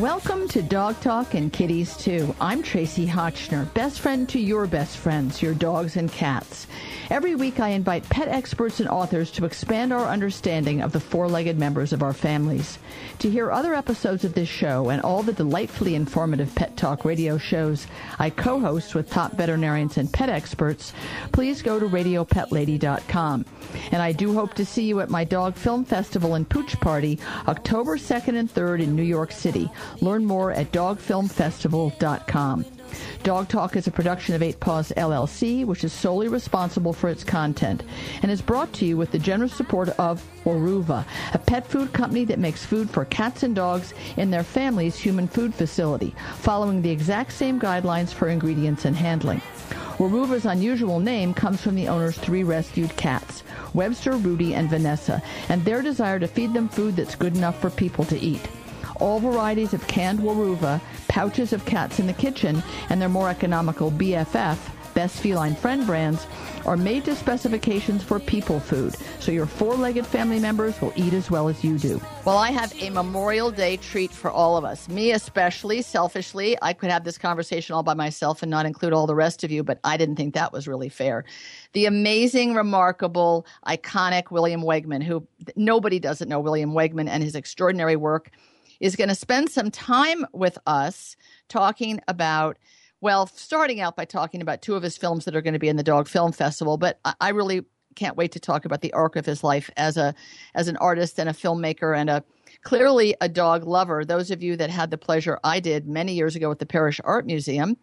Welcome to Dog Talk and Kitties Too. I'm Tracie Hotchner, best friend to your best friends, your dogs and cats. Every week I invite pet experts and authors to expand our understanding of the four-legged members of our families. To hear other episodes of this show and all the delightfully informative Pet Talk radio shows I co-host with top veterinarians and pet experts, please go to radiopetlady.com. And I do hope to see you at my Dog Film Festival and Pooch Party October 2nd and 3rd in New York City. Learn more at dogfilmfestival.com. Dog Talk is a production of Eight Paws LLC, which is solely responsible for its content and is brought to you with the generous support of Weruva, a pet food company that makes food for cats and dogs in their family's human food facility, following the exact same guidelines for ingredients and handling. Weruva's unusual name comes from the owner's three rescued cats, Webster, Rudy, and Vanessa, and their desire to feed them food that's good enough for people to eat. All varieties of canned Weruva, pouches of cats in the kitchen, and their more economical BFF, Best Feline Friend brands, are made to specifications for people food, so your four-legged family members will eat as well as you do. Well, I have a Memorial Day treat for all of us. Me especially, selfishly, I could have this conversation all by myself and not include all the rest of you, but I didn't think that was really fair. The amazing, remarkable, iconic William Wegman, who nobody doesn't know William Wegman and his extraordinary work is going to spend some time with us talking about well starting out by talking about two of his films that are going to be in the dog film festival but I, really can't wait to talk about the arc of his life as a as an artist and a filmmaker and a clearly a dog lover. Those of you that had the pleasure i did many years ago at the Parrish art museum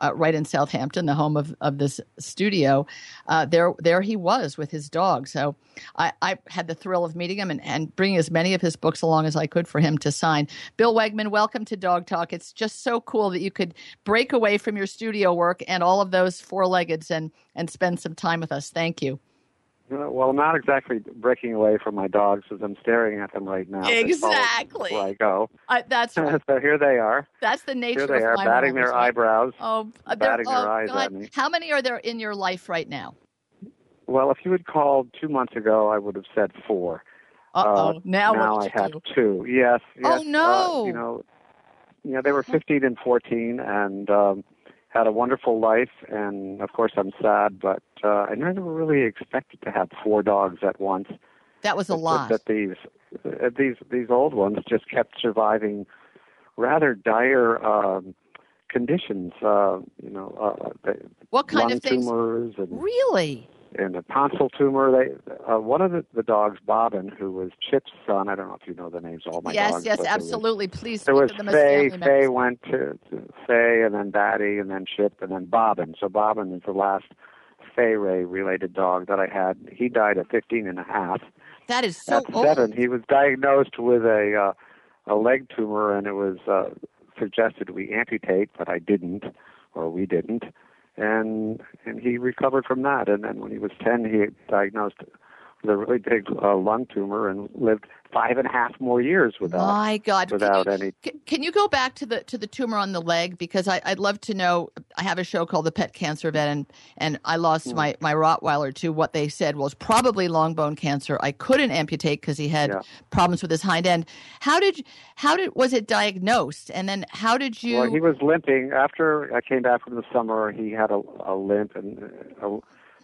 uh, right in Southampton, the home of, of this studio. Uh, there, there he was with his dog. So I, I had the thrill of meeting him and, and bringing as many of his books along as I could for him to sign. Bill Wegman, welcome to Dog Talk. It's just so cool that you could break away from your studio work and all of those four leggeds and, and spend some time with us. Thank you. Well, I'm not exactly breaking away from my dogs as I'm staring at them right now. They follow me Exactly. Before I go. That's right. so here they are. That's the nature Here they of are, batting their right? eyebrows. Oh, uh, batting their oh, eyes God. at me. How many are there in your life right now? Well, if you had called two months ago, I would have said four. Uh oh. Uh, now now I have do? two. Yes. Oh, no. Uh, you know, you know, they were 15 and 14, and um, had a wonderful life. And of course, I'm sad, but uh, I never really expected to have four dogs at once. That was a just lot. That these uh, these these old ones just kept surviving rather dire um, conditions. Uh, you know, uh, What kind of things? tumors and Really? And a tonsil tumor. They uh, one of the, the dogs, Bobbin, who was Chip's son. I don't know if you know the names of all my yes, dogs. yes, but there was- absolutely. Please There was Fay. Fay went to, to Fay, and then Batty, and then Chip, and then Bobbin. So Bobbin is the last Fay Ray related dog that I had. He died at 15 and a half. That is so at old. seven, he was diagnosed with a uh, a leg tumor, and it was uh, suggested we amputate, but I didn't, or we didn't, and and he recovered from that. And then when he was ten, he diagnosed with a really big uh, lung tumor and lived five and a half more years without My God! without can you, any. Can, you go back to the to the tumor on the leg because I, I'd love to know. I have a show called The Pet Cancer Vet, and and I lost Hmm. my my Rottweiler to what they said was probably long bone cancer. I couldn't amputate because he had Yeah. problems with his hind end. How did how did was it diagnosed? And then how did you? Well, he was limping after I came back from the summer. He had a, a limp and uh,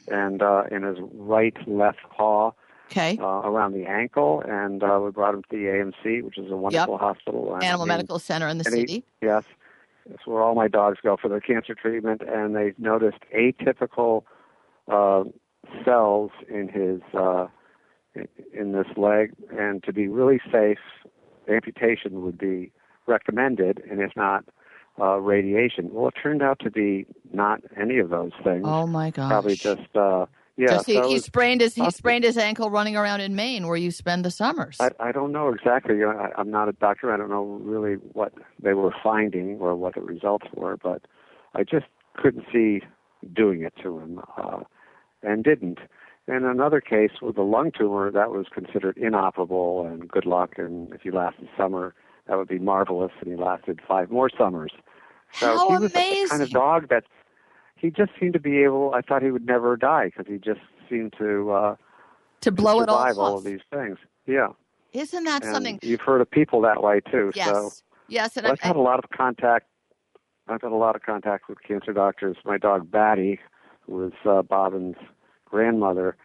and uh, in his right left paw. okay. uh, around the ankle, and uh, we brought him to the AMC, which is a wonderful hospital. And Animal he- Medical Center in the and he- city. Yes, that's where all my dogs go for their cancer treatment, and they noticed atypical uh, cells in his uh, in this leg, and to be really safe, amputation would be recommended, and if not, uh, radiation. Well, it turned out to be not any of those things. Oh my gosh! Probably just uh, yeah. Just he, so he it's- sprained his he possible. sprained his ankle running around in Maine, where you spend the summers. I, I don't know exactly. You know, I, I'm not a doctor. I don't know really what they were finding or what the results were, but I just couldn't see doing it to him, uh, and didn't. In another case with a lung tumor, that was considered inoperable and good luck. And if you last the summer, that would be marvelous. And he lasted five more summers. So How he was the kind of dog that he just seemed to be able. I thought he would never die because he just seemed to, uh, to blow it all survive all of these things. Yeah, Isn't that and something? you've heard of people that way too. Yes. So yes, and I've I, had a lot of contact. I've had a lot of contact with cancer doctors. My dog Batty, who was uh, Bobbin's grandmother,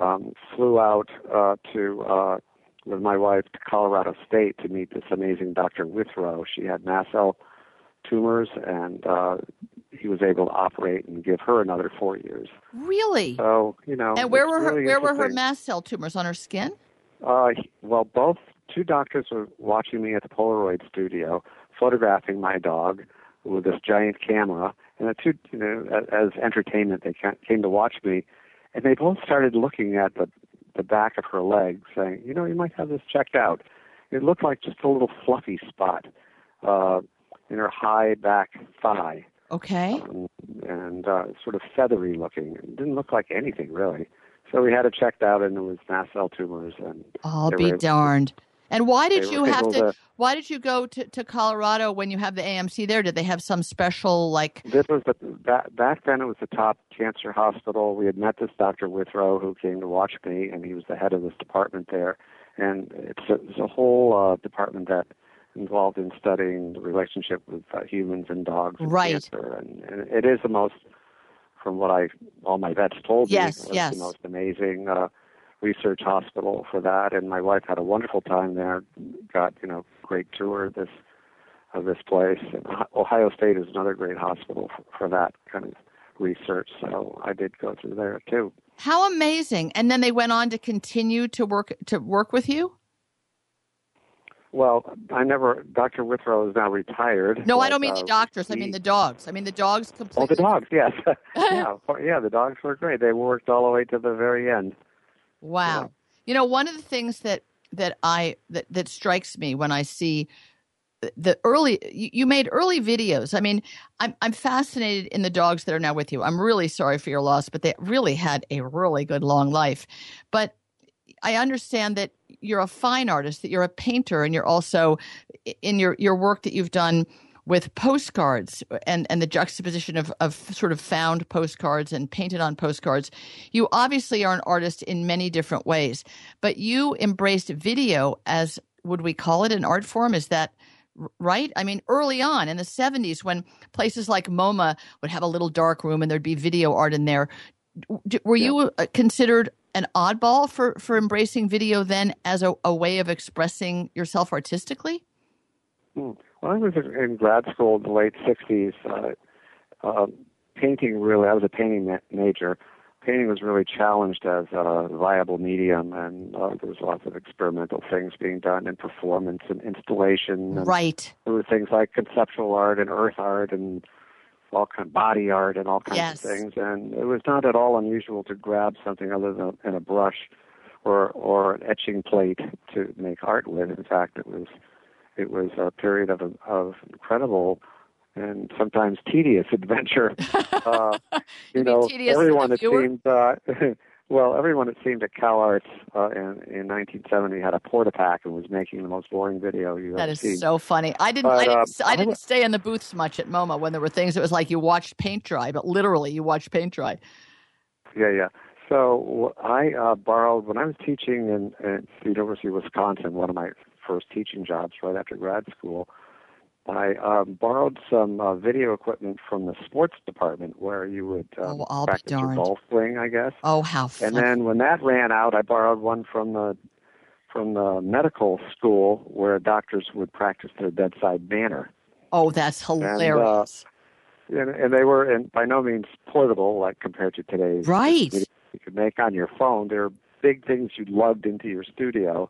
um, flew out uh, to uh, with my wife to Colorado State to meet this amazing Dr. Withrow. She had mast cell tumors, and uh, he was able to operate and give her another four years. really. So you know, and where were her really where were her mast cell tumors on her skin? Uh, well, both two doctors were watching me at the Polaroid studio, photographing my dog with this giant camera, and the two, you know, as entertainment, they ca- came to watch me, and they both started looking at the the back of her leg, saying, "You know, you might have this checked out." It looked like just a little fluffy spot uh, in her high back thigh, Okay. um, and uh, sort of feathery looking. It didn't look like anything really. So we had it checked out, and it was mast cell tumors, and I'll be darned. And why did you have to, to- Why did you go to, to Colorado when you have the AMC there? Did they have some special like? This was the back, back then. It was the top cancer hospital. We had met this Dr. Withrow who came to watch me, and he was the head of this department there. And it's a, it's a whole uh, department that involved in studying the relationship with uh, humans and dogs and Right. cancer. And, and it is the most, from what I all my vets told Yes, me, yes. the most amazing uh, research hospital for that. And my wife had a wonderful time there. Got you know great tour of this of this place. And Ohio State is another great hospital for, for that kind of research. So I did go through there too. How amazing! And then they went on to continue to work to work with you. Well, I never. Dr. Withrow is now retired. No, I don't mean the uh, doctors. I mean the dogs. I mean the dogs Oh, the dogs. Yes. yeah. Yeah. The dogs were great. They worked all the way to the very end. Wow. Yeah. You know, one of the things that that I that that strikes me when I see the- the early you, you made early videos. I mean, I'm I'm fascinated in the dogs that are now with you. I'm really sorry for your loss, but they really had a really good long life. But I understand that you're a fine artist, that you're a painter, and you're also in your your work that you've done with postcards and, and the juxtaposition of, of sort of found postcards and painted on postcards. You obviously are an artist in many different ways, but you embraced video as would we call it an art form? Is that right? I mean, early on in the 70s, when places like MoMA would have a little dark room and there'd be video art in there, were you uh, considered an oddball for, for embracing video then as a, a way of expressing yourself artistically? Hmm. When I was in grad school in the late '60s, uh, uh, painting really. I was a painting ma- major. Painting was really challenged as a viable medium, and uh, there was lots of experimental things being done in performance and installation. And Right. There were things like conceptual art and earth art and all kind of body art and all kinds Yes. of things. And it was not at all unusual to grab something other than, than a brush or or an etching plate to make art with. In fact, it was it was a period of of incredible and sometimes tedious adventure. Uh, you mean know, everyone it seemed. Uh, well, everyone it seemed at Cal Arts uh, in in 1970 had a Portapack and was making the most boring video you That ever is That is so funny. I didn't. I didn't. uh, I didn't stay in the booths much at MoMA when there were things. It was like you watched paint dry, but literally you watched paint dry. Yeah, yeah. So I uh, borrowed when I was teaching in, in the University of Wisconsin, one of my first teaching jobs right after grad school. I um, borrowed some uh, video equipment from the sports department where you would um, Oh, practice your golf swing, I guess. Oh, how fun! And then when that ran out, I borrowed one from the from the medical school where doctors would practice their bedside manner. oh, that's hilarious. And, and they were and by no means portable, like compared to today's Right. you could make on your phone. They're big things you lugged into your studio,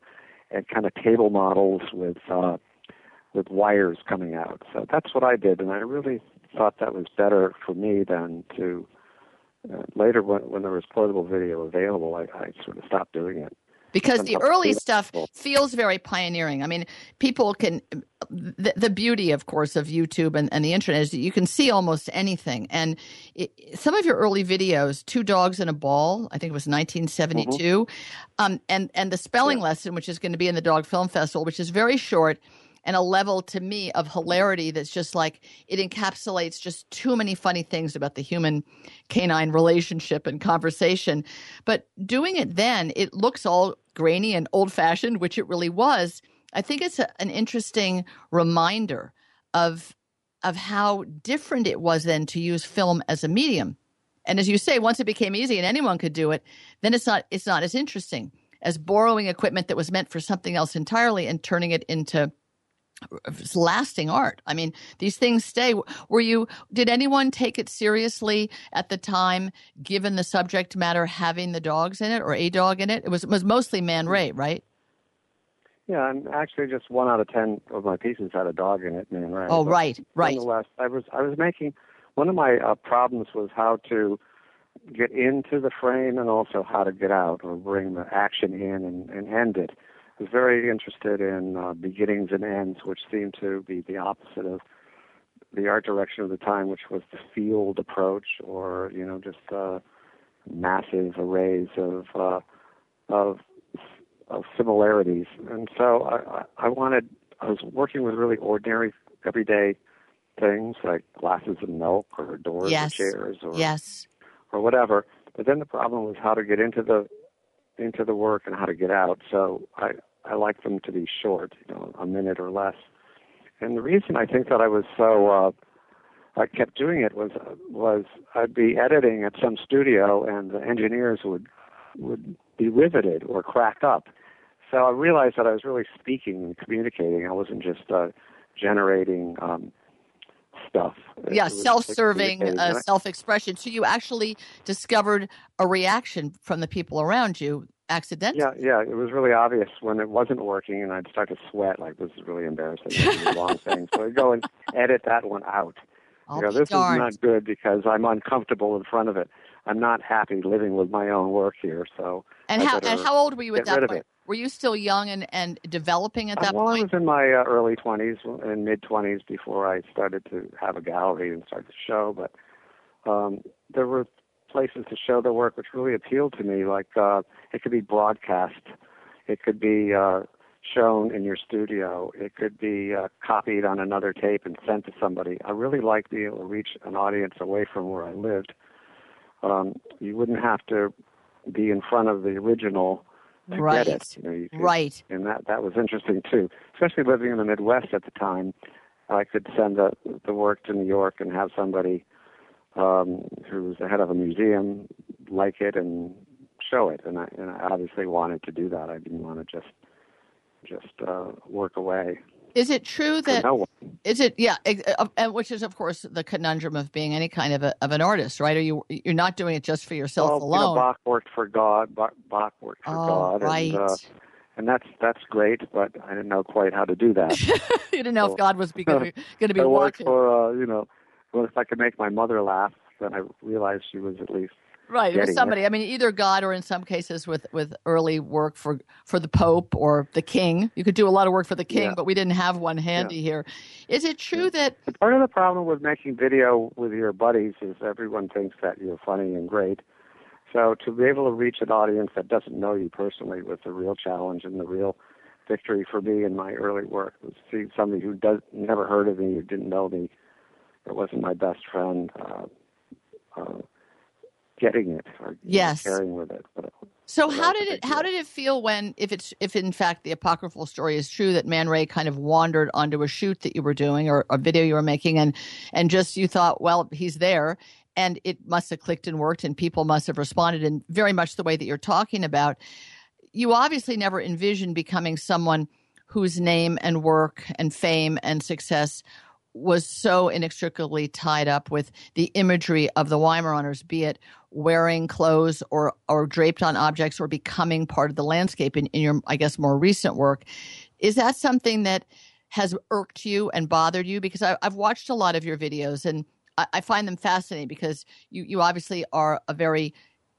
and kind of table models with uh, with wires coming out. So that's what I did, and I really thought that was better for me than to. Uh, later, when when there was portable video available, I, I sort of stopped doing it. Because the early stuff feels very pioneering. I mean, people can, the, the beauty, of course, of YouTube and, and the internet is that you can see almost anything. And it, some of your early videos, Two Dogs and a Ball, I think it was 1972, um, and, and the spelling lesson, which is going to be in the Dog Film Festival, which is very short. and a level to me of hilarity that's just like it encapsulates just too many funny things about the human canine relationship and conversation. But doing it then, it looks all grainy and old fashioned, which it really was. I think it's a, an interesting reminder of of how different it was then to use film as a medium. And as you say, once it became easy and anyone could do it, then it's not it's not as interesting as borrowing equipment that was meant for something else entirely and turning it into lasting art. I mean, these things stay. Were you, did anyone take it seriously at the time, given the subject matter having the dogs in it or a dog in it? It was, it was mostly Man Ray, right? Yeah, and actually, just one out of ten of my pieces had a dog in it, Man Ray. Oh, But right, right. Nonetheless, I was I was making one of my uh, problems was how to get into the frame and also how to get out or bring the action in and, and end it. I was very interested in uh, beginnings and ends, which seemed to be the opposite of the art direction of the time, which was the field approach or you know just uh, massive arrays of uh, of of similarities. And so I, I I wanted I was working with really ordinary everyday things like glasses of milk or doors Yes. or chairs or Yes. or whatever. But then the problem was how to get into the into the work and how to get out. So I I like them to be short, you know, a minute or less. And the reason I think that I was so uh, I kept doing it was was I'd be editing at some studio and the engineers would would be riveted or crack up. So I realized that I was really speaking and communicating. I wasn't just uh, generating um, stuff. Yeah, self-serving, communicating. uh, self-expression. So you actually discovered a reaction from the people around you accidentally. Yeah, yeah, it was really obvious when it wasn't working, and I'd start to sweat. Like this is really embarrassing. This is wrong thing. So I'd go and edit that one out. I'll you know, this darned. is not good because I'm uncomfortable in front of it. I'm not happy living with my own work here. So and I how and how old were you at that point? Were you still young and, and developing at Uh, that well, I was in my uh, early 20s and mid 20s before I started to have a gallery and start to show. But um, there were places to show the work which really appealed to me. Like uh, it could be broadcast, it could be uh, shown in your studio, it could be uh, copied on another tape and sent to somebody. I really liked being able to reach an audience away from where I lived. Um, you wouldn't have to be in front of the original to Right. get it. You know, you could- Right. and that that was interesting too. Especially living in the Midwest at the time, I could send the the work to New York and have somebody um, who was the head of a museum like it and show it. And I and I obviously wanted to do that. I didn't want to just just uh, work away Is it true that no is it yeah, uh, and which is of course the conundrum of being any kind of a, of an artist, right? Are you you're not doing it just for yourself well, you know. Bach worked for God. Bach, Bach worked for oh, God, right. and uh, and that's that's great. But I didn't know quite how to do that. you didn't know if God was going to be I worked watching. for uh, you know, well, if I could make my mother laugh, then I realized she was at least Right, it was getting it. somebody. I mean, either God or in some cases with with early work for for the Pope or the King. You could do a lot of work for the King, Yeah. but we didn't have one handy here. Is it true that And part of the problem with making video with your buddies is everyone thinks that you're funny and great. So to be able to reach an audience that doesn't know you personally was the real challenge and the real victory for me in my early work was to see somebody who does never heard of me, who didn't know me, that wasn't my best friend, uh, uh, getting it or Yes. carrying with it. But So how did it how did it feel when if it's if in fact the apocryphal story is true that Man Ray kind of wandered onto a shoot that you were doing or a video you were making and and just you thought well he's there and it must have clicked and worked and people must have responded in very much the way that you're talking about you obviously never envisioned becoming someone whose name and work and fame and success was so inextricably tied up with the imagery of the Weimaraners, be it wearing clothes or or draped on objects or becoming part of the landscape in, in your, I guess, more recent work. Is that something that has irked you and bothered you? Because I, I've watched a lot of your videos and I, I find them fascinating because you, you obviously are a very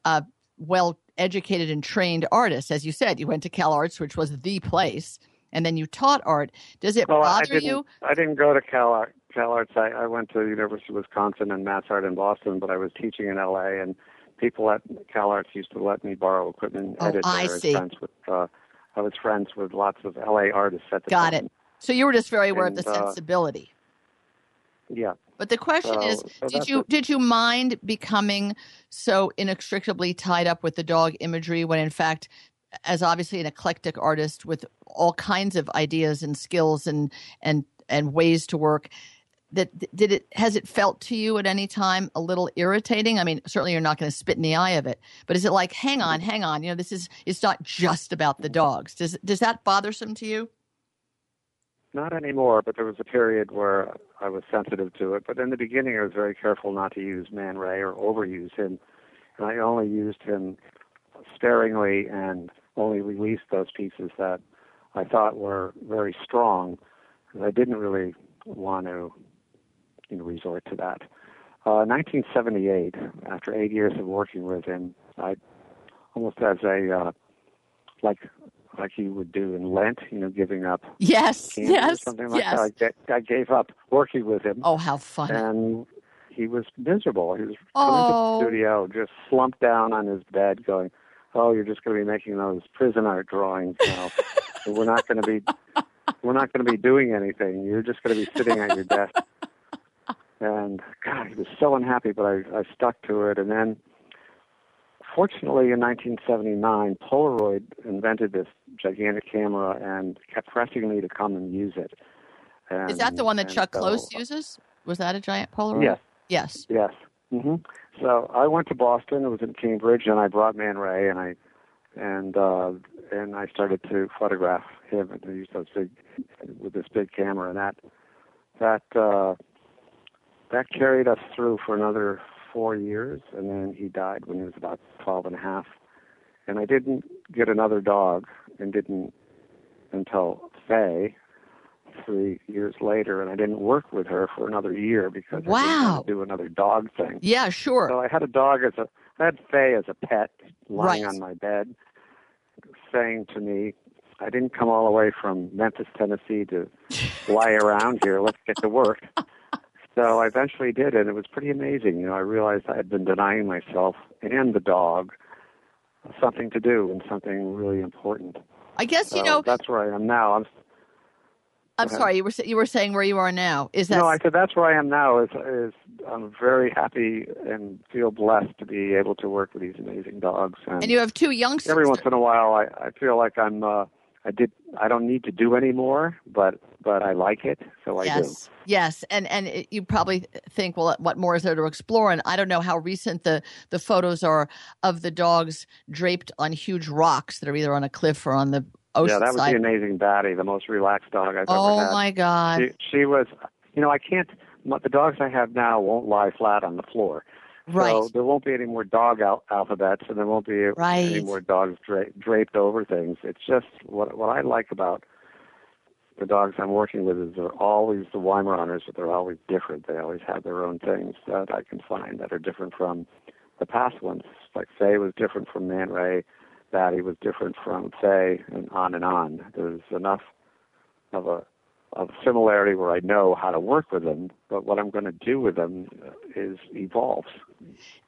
uh, well educated and trained artist. As you said, you went to Cal Arts, which was the place, and then you taught art. Does it well, I bother didn't. you? I didn't go to Cal, Ar- Cal Arts. I, I went to University of Wisconsin and Mass Art in Boston, but I was teaching in L.A. and people at Cal Arts used to let me borrow equipment and Oh, edit I see. Friends with, uh, I was friends with lots of L.A. artists at the Got time. it. So you were just very aware of And, the uh, sensibility. Yeah. But the question So- is, so did you it. did you mind becoming so inextricably tied up with the dog imagery when in fact as obviously an eclectic artist with all kinds of ideas and skills and and and ways to work that did it has it felt to you at any time a little irritating i mean certainly you're not going to spit in the eye of it but is it like hang on hang on you know this is it's not just about the dogs does does that bothersome to you Not anymore, but there was a period where I was sensitive to it. But in the beginning, I was very careful not to use Man Ray or overuse him. And I only used him sparingly and only released those pieces that I thought were very strong. I didn't really want to you know, resort to that. Uh, 1978, after eight years of working with him, I almost as a uh, like like you would do in Lent, you know, giving up yes yes something like yes that. I, I gave up working with him, oh how fun! and he was miserable. He was Oh. coming to the studio, just slumped down on his bed, going, "Oh, you're just going to be making those prison art drawings now. We're not going to be, we're not going to be doing anything. You're just going to be sitting at your desk." And God, he was so unhappy, but I, I stuck to it. And then, fortunately, in 1979, Polaroid invented this gigantic camera and kept pressing me to come and use it. And, is that the one that chuck so- close uses was that a giant polaroid Yes. yes Yes. hmm So I went to Boston. It was in Cambridge, and I brought Man Ray, and I and uh, and I started to photograph him and use those big with this big camera, and that that uh, that carried us through for another four years, and then he died when he was about twelve and a half. And I didn't get another dog, and didn't until Fay three years later, and I didn't work with her for another year because I didn't want to do another dog thing. yeah sure So I had a dog as a I had Fay as a pet lying Right. on my bed, saying to me, I didn't come all the way from Memphis, Tennessee to lie around here. Let's get to work. So I eventually did, and it was pretty amazing. You know, I realized I had been denying myself and the dog something to do and something really important. i guess you know that's where I am now. I'm i'm sorry you were you were saying where you are now is that no, I said that's where I am now. Is is I'm very happy and feel blessed to be able to work with these amazing dogs. And, and you have two youngsters every once in a while, I I feel like I'm uh, I did I don't need to do anymore, but but I like it, so I do. yes yes and and it, you probably think well what more is there to explore and i don't know how recent the the photos are of the dogs draped on huge rocks that are either on a cliff or on the ocean yeah, that was the amazing Batty, the most relaxed dog I've oh ever had. Oh my god She, she was, you know, I can't. The dogs I have now won't lie flat on the floor. right So there won't be any more dog al- alphabets, and there won't be any Right. more dogs dra- draped over things. It's just what what I like about the dogs I'm working with is they're always the Weimaraners, but they're always different. They always have their own things that I can find that are different from the past ones. Like Fay was different from Man Ray, Batty was different from Fay, and on and on. There's enough of a of similarity where I know how to work with them, but what I'm going to do with them is evolves.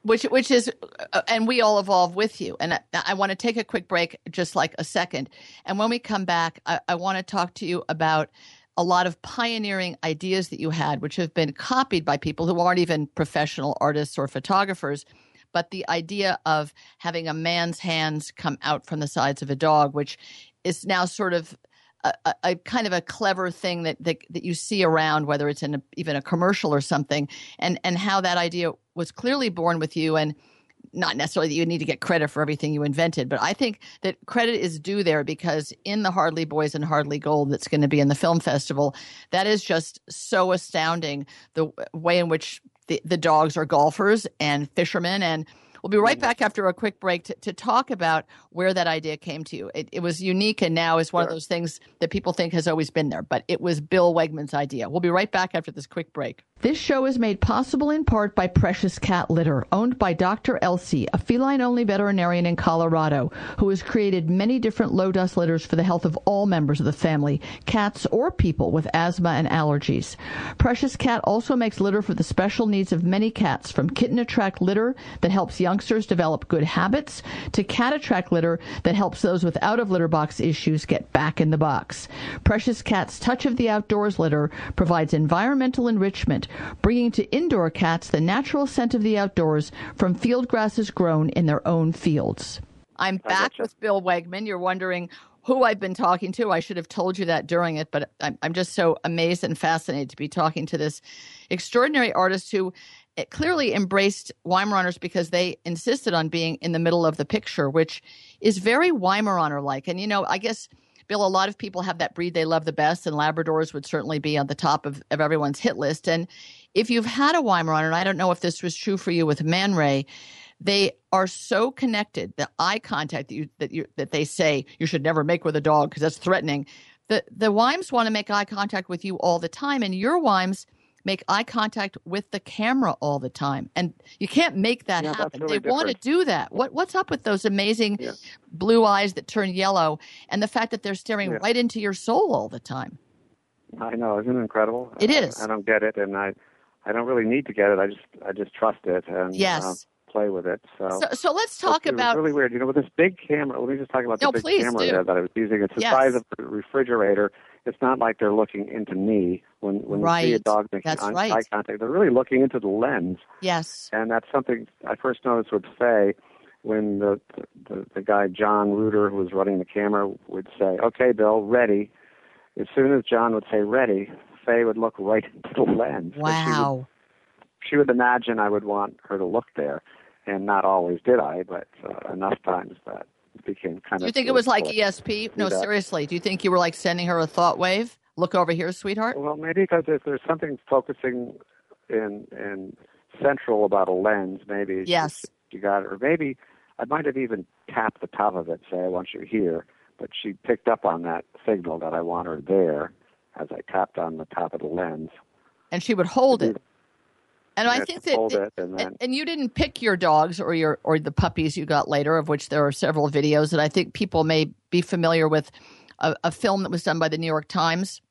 which which is uh, and we all evolve with you and I, I want to take a quick break just like a second and when we come back I, I want to talk to you about a lot of pioneering ideas that you had which have been copied by people who aren't even professional artists or photographers but the idea of having a man's hands come out from the sides of a dog which is now sort of a, a, a kind of a clever thing that, that that you see around, whether it's in a, even a commercial or something, and and how that idea was clearly born with you, and not necessarily that you need to get credit for everything you invented, but I think that credit is due there because in the Hardly Boys and Hardly Gold that's going to be in the film festival, that is just so astounding the way in which the, the dogs are golfers and fishermen and We'll be right back after a quick break to, to talk about where that idea came to you. It, it was unique and now is one of those things that people think has always been there, but it was Bill Wegman's idea. We'll be right back after this quick break. This show is made possible in part by Precious Cat Litter, owned by Dr. Elsey, a feline-only veterinarian in Colorado, who has created many different low-dust litters for the health of all members of the family, cats or people with asthma and allergies. Precious Cat also makes litter for the special needs of many cats, from Kitten Attract litter that helps youngsters develop good habits to Cat Attract litter that helps those with out-of-litter box issues get back in the box. Precious Cat's Touch of the Outdoors litter provides environmental enrichment bringing to indoor cats the natural scent of the outdoors from field grasses grown in their own fields. I'm back with Bill Wegman. You're wondering who I've been talking to. I should have told you that during it, but I'm, I'm just so amazed and fascinated to be talking to this extraordinary artist who eh, clearly embraced Weimaraner's because they insisted on being in the middle of the picture, which is very Weimaraner like. And, you know, I guess – Bill, a lot of people have that breed they love the best, and Labradors would certainly be on the top of, of everyone's hit list. And if you've had a Weimaraner, and I don't know if this was true for you with Man Ray, they are so connected. The eye contact that you that you that they say you should never make with a dog because that's threatening. The the Weims want to make eye contact with you all the time, and your Weims – make eye contact with the camera all the time. And you can't make that yeah, happen. Really they want to do that. What what's up with those amazing yeah. blue eyes that turn yellow and the fact that they're staring yeah. right into your soul all the time? I know, isn't it incredible? It is. I, I, don't get it and I I don't really need to get it. I just I just trust it and yes. Uh, play with it. So, so, so let's talk about it's, really weird. You know, with this big camera. Let me just talk about the big camera do. there that I was using. It's the yes. size of a refrigerator. It's not like they're looking into me when when right. you see a dog making that's eye, right. eye contact. They're really looking into the lens. Yes. And that's something I first noticed with Fay when the, the the guy John Reuter, who was running the camera, would say, "Okay, Bill, ready." As soon as John would say "ready," Fay would look right into the lens. Wow. She would, she would imagine I would want her to look there and not always did I, but uh, enough times that it became kind of. Do of. you think it was like ESP? No, seriously. Do you think you were like sending her a thought wave? Look over here, sweetheart. Well, maybe because if there's something focusing in in central about a lens, maybe yes, you got it. Or maybe I might have even tapped the top of it, say I want you here, but she picked up on that signal that I want her there as I tapped on the top of the lens. And she would hold it. And I think that, it, and, then, and, you didn't pick your dogs or your or the puppies you got later, of which there are several videos that I think people may be familiar with. A, a film that was done by the New York Times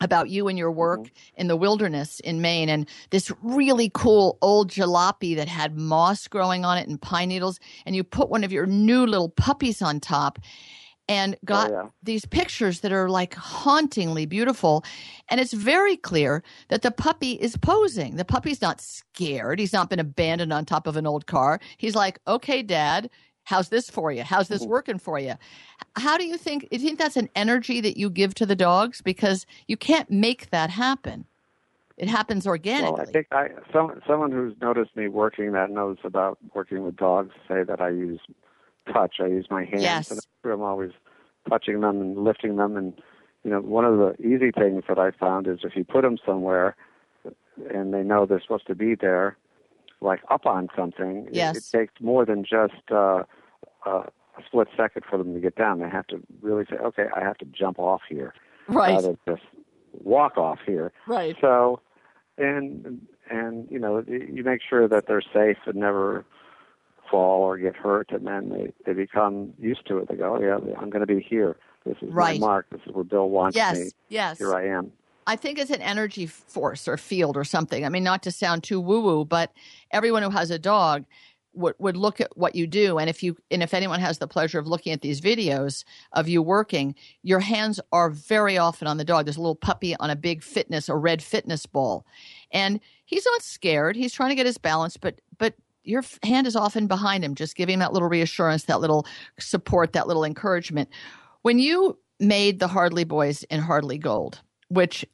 about you and your work mm-hmm. in the wilderness in Maine, and this really cool old jalopy that had moss growing on it and pine needles, and you put one of your new little puppies on top, and got oh, yeah. these pictures that are like hauntingly beautiful. And it's very clear that the puppy is posing. The puppy's not scared. He's not been abandoned on top of an old car. He's like, okay, dad, how's this for you? How's this mm-hmm. working for you? How do you think, you think that's an energy that you give to the dogs? Because you can't make that happen. It happens organically. Well, I think I, some, someone who's noticed me working that knows about working with dogs say that I use touch. I use my hands, yes. and I'm always touching them and lifting them. And you know, one of the easy things that I found is if you put them somewhere, and they know they're supposed to be there, like up on something, yes. it, it takes more than just uh, uh, a split second for them to get down. They have to really say, "Okay, I have to jump off here," right? Rather than just walk off here. Right. So, and and you know, you make sure that they're safe and never fall or get hurt, and then they they become used to it. They go, oh, yeah, I'm going to be here. This is right. my mark. This is where Bill wants yes, me. Yes, Here I am. I think it's an energy force or field or something. I mean, not to sound too woo woo, but everyone who has a dog would would look at what you do, and if you and if anyone has the pleasure of looking at these videos of you working, your hands are very often on the dog. There's a little puppy on a big fitness or red fitness ball, and he's not scared. He's trying to get his balance, but but your hand is often behind him, just giving that little reassurance, that little support, that little encouragement. When you made the Hardly Boys in Hardly Gold, which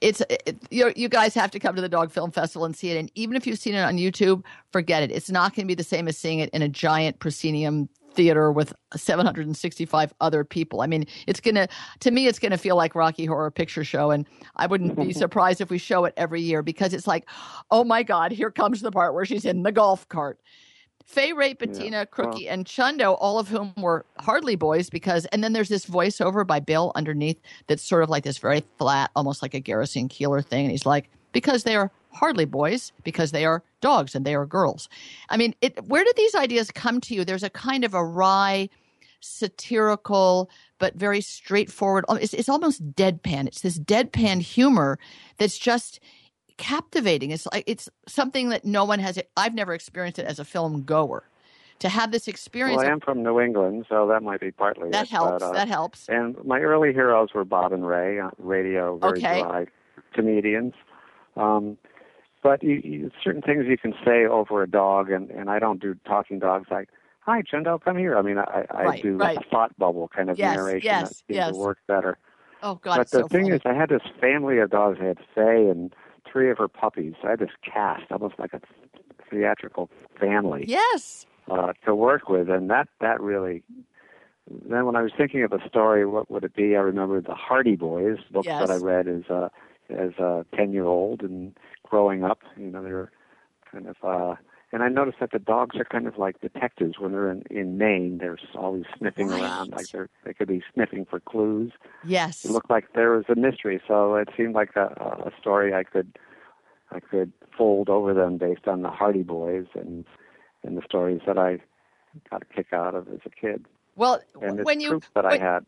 it's it, you, you guys have to come to the Dog Film Festival and see it. And even if you've seen it on YouTube, forget it. It's not going to be the same as seeing it in a giant proscenium theater with 765 other people. I mean, it's going to, to me, it's going to feel like Rocky Horror Picture Show. And I wouldn't be surprised if we show it every year because it's like, oh my God, here comes the part where she's in the golf cart. Fay Ray, Battina, Yeah, Crooky, and Chundo, all of whom were hardly boys because, and then there's this voiceover by Bill underneath that's sort of like this very flat, almost like a Garrison Keillor thing. And he's like, because they are hardly boys, because they are dogs and they are girls. I mean, it, where did these ideas come to you? There's a kind of a wry, satirical, but very straightforward. It's, it's almost deadpan. It's this deadpan humor that's just captivating. It's like it's something that no one has. I've never experienced it as a film goer. To have this experience. Well, I am from New England, so that might be partly that it, helps. But, uh, that helps. And my early heroes were Bob and Ray, uh, radio, very Okay. dry comedians. Um, but you, you, certain things you can say over a dog, and, and I don't do talking dogs like, "Hi, Chundo, come here." I mean, I, I Right, do right. a thought bubble kind of Yes, narration yes, that seems yes. to work better. Oh God, but the so thing funny. is, I had this family of dogs. I had Fay and three of her puppies. I had this cast, almost like a theatrical family yes. uh, to work with, and that that really. Then when I was thinking of a story, what would it be? I remember the Hardy Boys books Yes. that I read as a as a ten year old and growing up. You know, they were kind of. uh and I noticed that the dogs are kind of like detectives when they're in, in Maine. They're always sniffing Right. around, like they're they could be sniffing for clues. Yes. It looked like there was a mystery, so it seemed like a, a story I could I could fold over them based on the Hardy Boys and and the stories that I got a kick out of as a kid well, and when you that I had.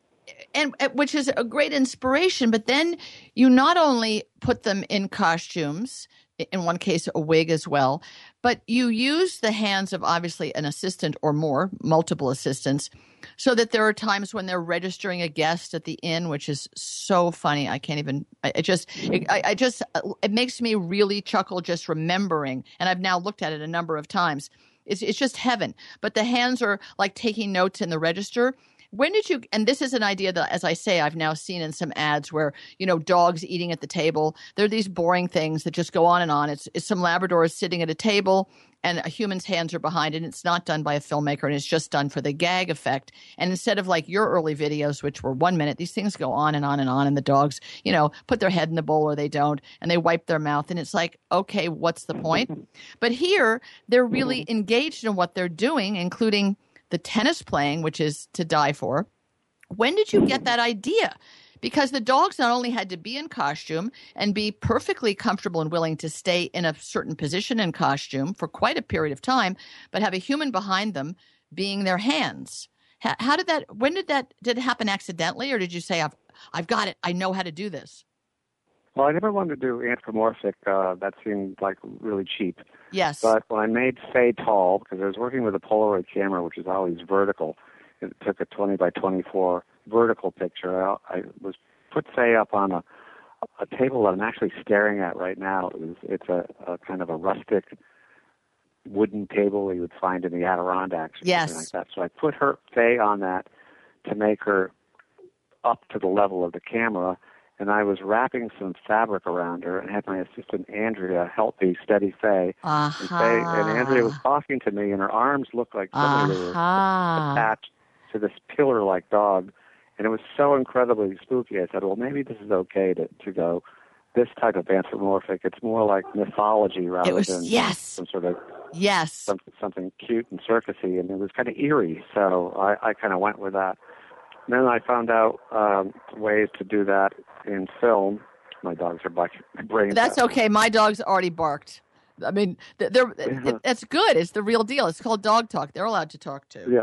and which is a great inspiration. But then you not only put them in costumes, in one case a wig as well, but you use the hands of obviously an assistant or more, multiple assistants, so that there are times when they're registering a guest at the inn, which is so funny. I can't even. I, I just, it, I, I just, uh, it makes me really chuckle just remembering. And I've now looked at it a number of times. It's, it's just heaven. But the hands are like taking notes in the register. When did you? And this is an idea that, as I say, I've now seen in some ads where you know dogs eating at the table. There are these boring things that just go on and on. It's, it's some Labradors sitting at a table, and a human's hands are behind it. And it's not done by a filmmaker, and it's just done for the gag effect. And instead of like your early videos, which were one minute, these things go on and on and on, and the dogs, you know, put their head in the bowl or they don't, and they wipe their mouth, and it's like, okay, what's the point? But here, they're really mm-hmm. engaged in what they're doing, including the tennis playing, which is to die for. When did you get that idea? Because the dogs not only had to be in costume and be perfectly comfortable and willing to stay in a certain position in costume for quite a period of time, but have a human behind them being their hands. How, did that? When did that? Did it happen accidentally, or did you say, "I've, I've got it. I know how to do this"? Well, I never wanted to do anthropomorphic. Uh, that seemed like really cheap. Yes. But when I made Fay tall, because I was working with a Polaroid camera, which is always vertical, it took a 20 by 24 vertical picture. I, I was put Fay up on a a table that I'm actually staring at right now. It was, it's a, a kind of a rustic wooden table you would find in the Adirondacks or Yes. something like that. So I put her Fay on that to make her up to the level of the camera and I was wrapping some fabric around her and had my assistant Andrea help me steady Fay. And, Fay, and Andrea was talking to me, and her arms looked like somebody were Aha. attached to this pillar-like dog, and it was so incredibly spooky. I said, "Well, maybe this is okay to to go this type of anthropomorphic. It's more like mythology rather was than yes, some sort of yes. some, something cute and circusy, and it was kind of eerie. So I, I kind of went with that. Then I found out um, ways to do that in film. My dogs are barking my brains That's out. okay. My dog's already barked. I mean, they're, that's good. It's the real deal. It's called dog talk. They're allowed to talk too. Yeah.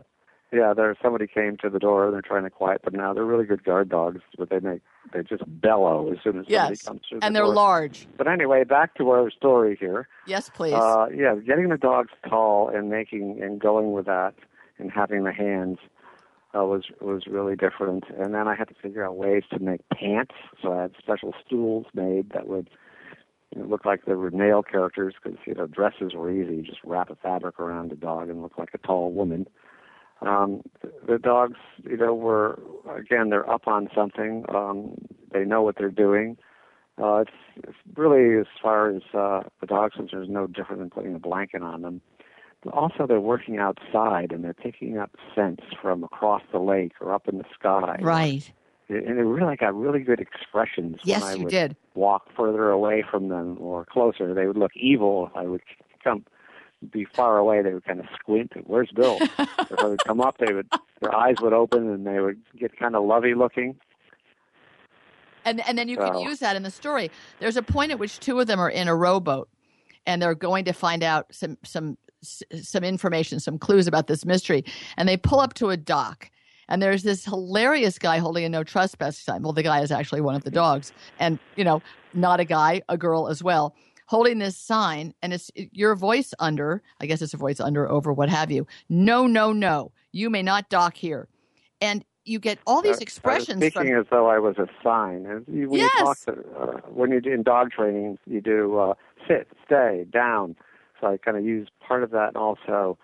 Yeah, there somebody came to the door and they're trying to quiet them now. They're really good guard dogs, but they make they just bellow as soon as somebody Yes, comes through the and they're door. large. But anyway, back to our story here. Yes, please. Uh, yeah, getting the dogs tall and making and going with that and having the hands uh, was was really different. And then I had to figure out ways to make pants. So I had special stools made that would you know, look like they were male characters because you know dresses were easy. You just wrap a fabric around a dog and look like a tall woman. Um, the dogs, you know, were again they're up on something. Um, they know what they're doing. Uh, it's, it's really as far as uh, the dogs, there's no different than putting a blanket on them. Also, they're working outside and they're picking up scents from across the lake or up in the sky. right. And they really got really good expressions. Yes, when I you would did. walk further away from them or closer. They would look evil. If I would come be far away, they would kind of squint. Where's Bill? if I would come up, they would their eyes would open and they would get kind of lovey looking. and and then you can use that in the story. There's a point at which two of them are in a rowboat, and they're going to find out some some some information, some clues about this mystery, and they pull up to a dock. And there's this hilarious guy holding a no trespass sign. Well, the guy is actually one of the dogs, and you know, not a guy, a girl as well, holding this sign, and it's your voice under. I guess it's a voice under, over, what have you. No, no, no, you may not dock here, and you get all these expressions I speaking from. as though I was a sign. When Yes. you talk to, uh, when you do in dog training, you do uh, sit, stay, down. So I kind of use part of that, and also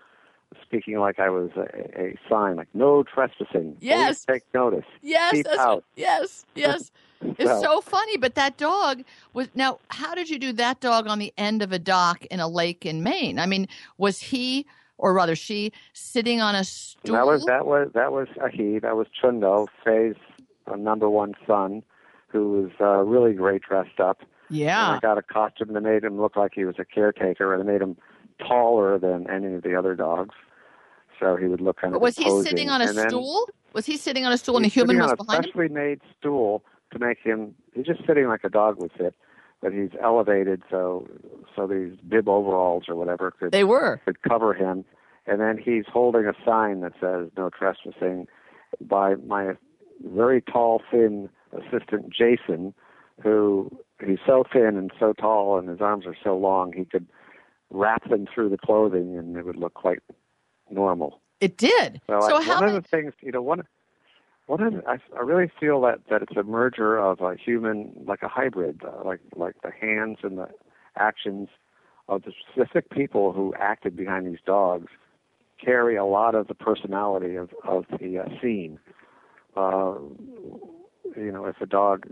speaking like I was a, a sign, like no trespassing. Yes. Please take notice. Yes, Keep out. yes, yes. It's So- so funny, but that dog was now. How did you do that dog on the end of a dock in a lake in Maine? I mean, was he, or rather she, sitting on a stool? That was that was that was a he. That was Chundo, Fay's uh, number one son, who was uh, really great dressed up. And yeah. I got a costume that made him look like he was a caretaker, and it made him taller than any of the other dogs. So he would look kind But of. was he sitting on a And then stool? Was he sitting on a stool and he's human was on a behind him? specially made stool to make him. He's just sitting like a dog would sit, but he's elevated so so these bib overalls or whatever could They were. could cover him, and then he's holding a sign that says "No trespassing" by my very tall, thin assistant Jason, who he's so thin and so tall, and his arms are so long, he could wrap them through the clothing, and it would look quite normal. It did. So, So, I, how one many? of the things, you know, one one of the, I, I really feel that that it's a merger of a human, like a hybrid, uh, like like the hands and the actions of the specific people who acted behind these dogs carry a lot of the personality of of the uh, scene. Uh, you know, if a dog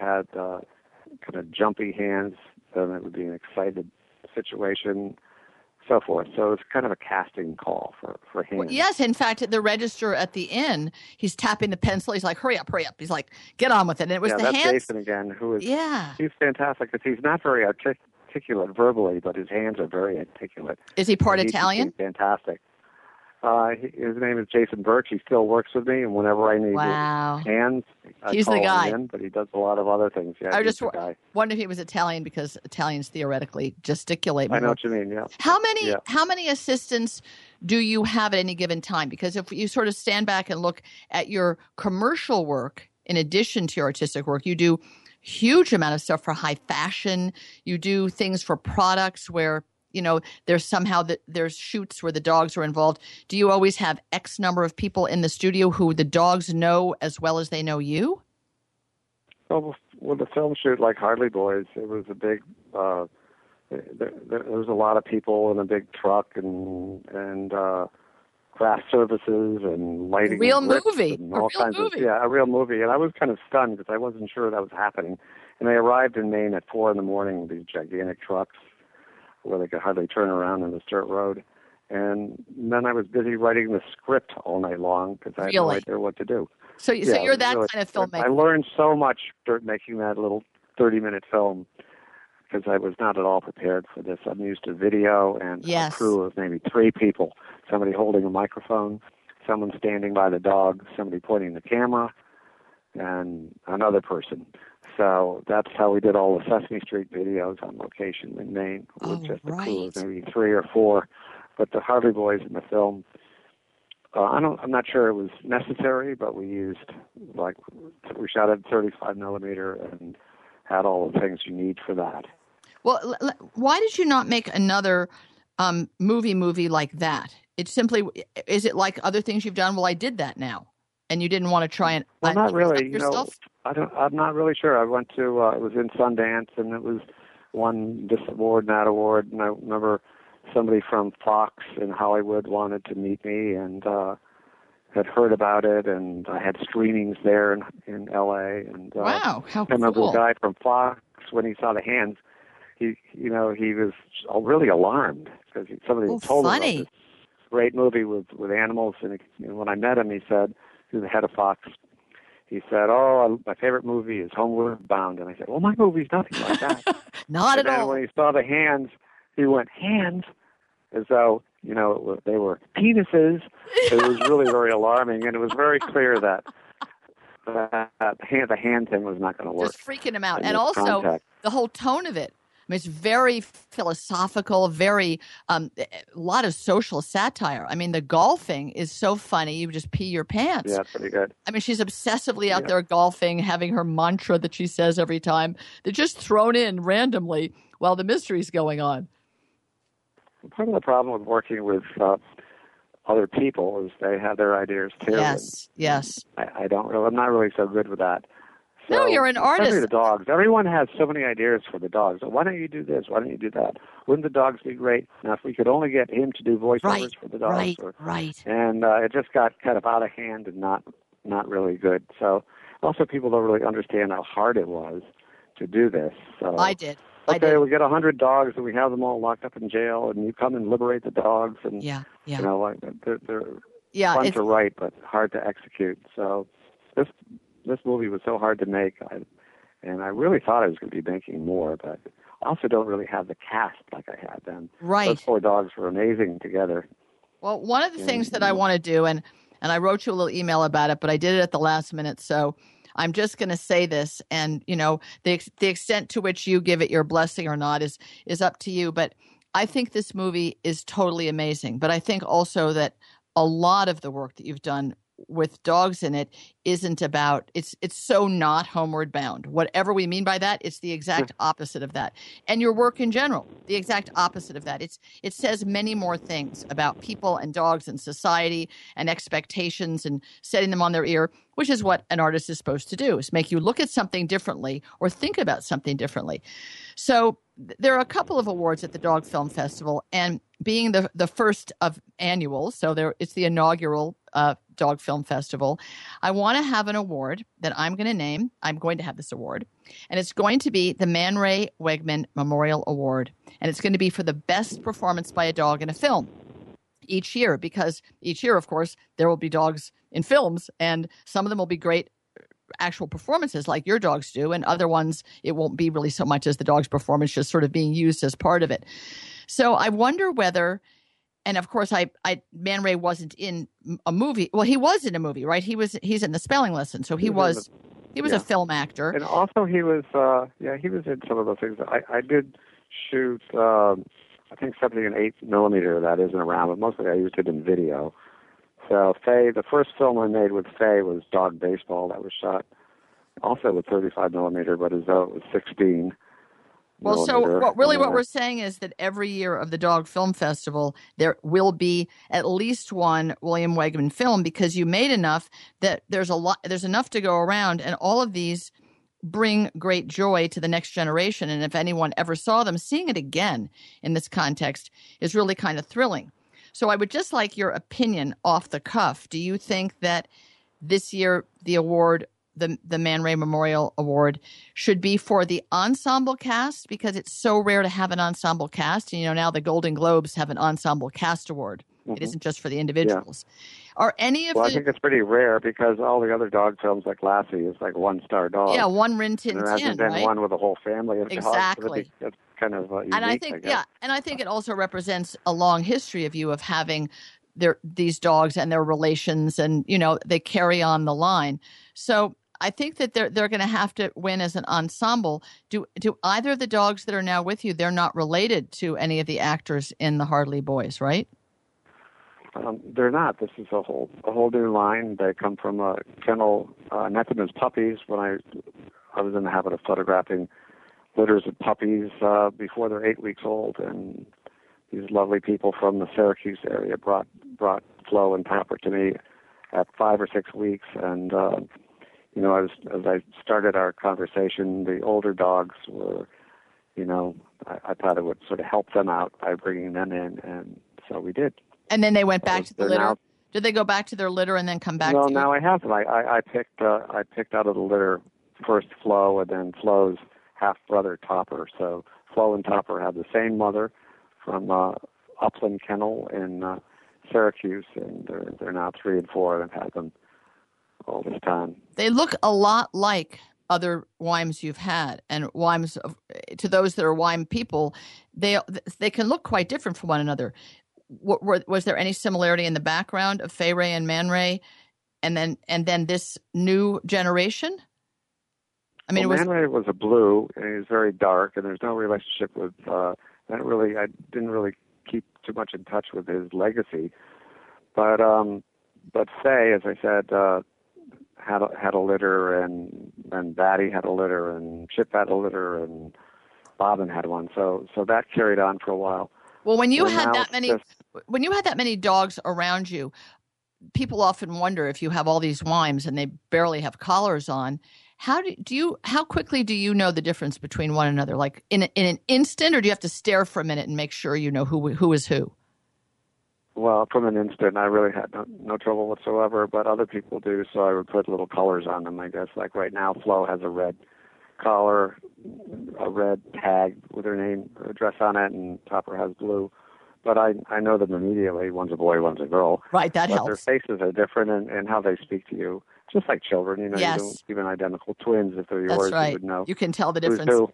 had uh, kind of jumpy hands, then it would be an excited situation, so forth. So it's kind of a casting call for for hands. Well, yes, in fact, at the register at the inn, he's tapping the pencil. He's like, "Hurry up, hurry up!" He's like, "Get on with it." And it was yeah, the that's hands. Jason again, who is Yeah. he's fantastic because he's not very artic- articulate verbally, but his hands are very articulate. Is he part And he's Italian? Fantastic. Uh, his name is Jason Birch. He still works with me, and whenever I need Wow. hands, I He's the call him guy. in, but he does a lot of other things. Yeah, I just wonder if he was Italian because Italians theoretically gesticulate. I know what you mean. Yeah. How many Yeah. how many assistants do you have at any given time? Because if you sort of stand back and look at your commercial work in addition to your artistic work, you do huge amount of stuff for high fashion. You do things for products where you know there's somehow that there's shoots where the dogs are involved. Do you always have X number of people in the studio who the dogs know as well as they know you? Well, with the film shoot like Hardly Boys, it was a big. Uh, there, there was a lot of people in a big truck and and uh, craft services and lighting. real and movie. and A all real kinds movie. Of, yeah, a real movie. And I was kind of stunned because I wasn't sure that was happening. And they arrived in Maine at four in the morning with these gigantic trucks where they could hardly turn around on this dirt road. And then I was busy writing the script all night long because I had no idea what to do. So, so Yeah, you're that really. kind of filmmaker. I learned so much during making that little 30 minute film because I was not at all prepared for this. I'm used to video and Yes. a crew of maybe three people somebody holding a microphone, someone standing by the dog, somebody pointing the camera, and another person. So that's how we did all the Sesame Street videos on location in Maine with Oh, just a crew of maybe three or four. But the Hardly Boys in the film, uh, I don't, I'm not sure it was necessary, but we used like we shot at 35 millimeter and had all the things you need for that. Well, l- l- why did you not make another um, movie movie like that? It's simply is it like other things you've done? Well, I did that now, and you didn't want to try and Well, not really. You know. I don't. I'm not really sure. I went to. Uh, it was in Sundance, and it was won this award and that award. And I remember somebody from Fox in Hollywood wanted to meet me, and uh, had heard about it, and I had screenings there in in L.A. And uh, wow, how I remember cool! the guy from Fox when he saw the hands. He, you know, he was really alarmed because somebody Oh, had told him funny. about this great movie with with animals. And, he, and when I met him, he said, "He's the head of Fox." He said, "Oh, my favorite movie is Homeward Bound." And I said, "Well, my movie's nothing like that." Not and at then all. when he saw the hands, he went, "Hands," as though you know it was, they were penises. It was really very alarming, and it was very clear that that, that hand, the hand thing was not going to work. Just freaking him out. And And also contact. the whole tone of it. I mean, it's very philosophical, very um, a lot of social satire. I mean, the golfing is so funny; you just pee your pants. Yeah, pretty good. I mean, she's obsessively out Yeah. there golfing, having her mantra that she says every time. They're just thrown in randomly while the mystery's going on. Part of the problem with working with uh, other people is they have their ideas too. Yes, yes. I, I don't really. I'm not really so good with that. No, you're an artist. The dogs. Everyone has so many ideas for the dogs. Why don't you do this? Why don't you do that? Wouldn't the dogs be great? Now, if we could only get him to do voiceovers Right, for the dogs, right, or, right. and uh, it just got kind of out of hand and not not really good. So also people don't really understand how hard it was to do this. So I did. I okay, did. we get a hundred dogs and we have them all locked up in jail, and you come and liberate the dogs, and Yeah, yeah, you know like they're, they're yeah. fun to write but hard to execute. So this this movie was so hard to make, I, and I really thought I was going to be making more, but I also don't really have the cast like I had then. right. Those four dogs were amazing together. Well, one of the things that I want to do, and and I wrote you a little email about it, but I did it at the last minute, so I'm just going to say this, and you know the the extent to which you give it your blessing or not is is up to you. But I think this movie is totally amazing. But I think also that a lot of the work that you've done with dogs in it isn't about it's it's so not homeward bound. Whatever we mean by that it's the exact mm. opposite of that. And your work in general the exact opposite of that. It's it says many more things about people and dogs and society and expectations and setting them on their ear which is what an artist is supposed to do is make you look at something differently or think about something differently. So there are a couple of awards at the dog film festival and being the the first of annual so there it's the inaugural uh, dog film festival. I want to have an award that i'm going to name. I'm going to have this award and it's going to be the man ray wegman memorial award and it's going to be for the best performance by a dog in a film each year because each year of course there will be dogs in films and some of them will be great actual performances like your dogs do and other ones it won't be really so much as the dog's performance just sort of being used as part of it. So i wonder whether and of course i i man ray wasn't in a movie well he was in a movie right he was he's in the spelling lesson so he He was in was he was yeah. a film actor And also, he was, uh, yeah, he was in some of those things. I, I did shoot, um, I think something in eight millimeter that isn't around, but mostly I used it in video. So Fay, the first film I made with Fay was Dog Baseball. That was shot also with 35 millimeter, but as though it was 16. Well, so what, really, what we're saying is that every year of the Dog Film Festival, there will be at least one William Wegman film because you made enough that there's a lot, there's enough to go around, and all of these bring great joy to the next generation. And if anyone ever saw them, seeing it again in this context is really kind of thrilling. So I would just like your opinion off the cuff. Do you think that this year the award, the the Man Ray Memorial Award, should be for the ensemble cast because it's so rare to have an ensemble cast. And you know now the Golden Globes have an ensemble cast award. It Mhm. isn't just for the individuals. Are any of Well, I think it's pretty rare because all the other dog films like Lassie is like one star dog. yeah one Rin Tin there hasn't been right? one with a whole family of dogs. Exactly. That's, that's kind of uh, unique, and I think guess. yeah, and I think it also represents a long history of you of having their these dogs and their relations, and you know they carry on the line. So I think that they're they're going to have to win as an ensemble. Do do either of the dogs that are now with you? They're not related to any of the actors in the Hardly Boys, right? Um, they're not. This is a whole a whole new line. They come from a kennel. Uh, as puppies when I I was in the habit of photographing litters of puppies uh, before they're eight weeks old, and these lovely people from the Syracuse area brought brought Flo and Topper to me at five or six weeks, and uh, you know, as as I started our conversation, the older dogs were, you know, I, I thought it would sort of help them out by bringing them in, and so we did. And then they went back to the litter. now- Did they go back to their litter and then come back? well, to now I have them. I, I, I picked uh, I picked out of the litter first Flo and then Flo's half brother Topper. So Flo and Topper have the same mother from uh, Upland Kennel in uh, Syracuse, and they're they're now three and four, and I've had them all this time. they look a lot like other Weims you've had, and of- to those that are Weim people, they they can look quite different from one another. Were- was there any similarity in the background of Fay Ray and Man Ray and then and then this new generation. I mean, well, was Man Ray was a blue, and he was very dark, and there's no relationship with. Uh, I really, I didn't really keep too much in touch with his legacy, but um, but Fay, as I said, uh, had a, had a litter, and and Batty had a litter, and Chip had a litter, and Bobbin had one. So so that carried on for a while. well when you And had that many just- when you had that many dogs around you. People often wonder if you have all these Weims and they barely have collars on. How do, do you? How quickly do you know the difference between one another? Like in a, in an instant, or do you have to stare for a minute and make sure you know who who is who? Well, from an instant, I really had no, no trouble whatsoever, but other people do, so I would put little colors on them, I guess. Like right now, Flo has a red collar, a red tag with her name her address on it, and Topper has blue. But I I know them immediately. One's a boy, one's a girl. Right, that but helps. their faces are different and, and how they speak to you, just like children. You know, Yes. you don't, even identical twins, if they're yours, That's you would know You can tell the difference.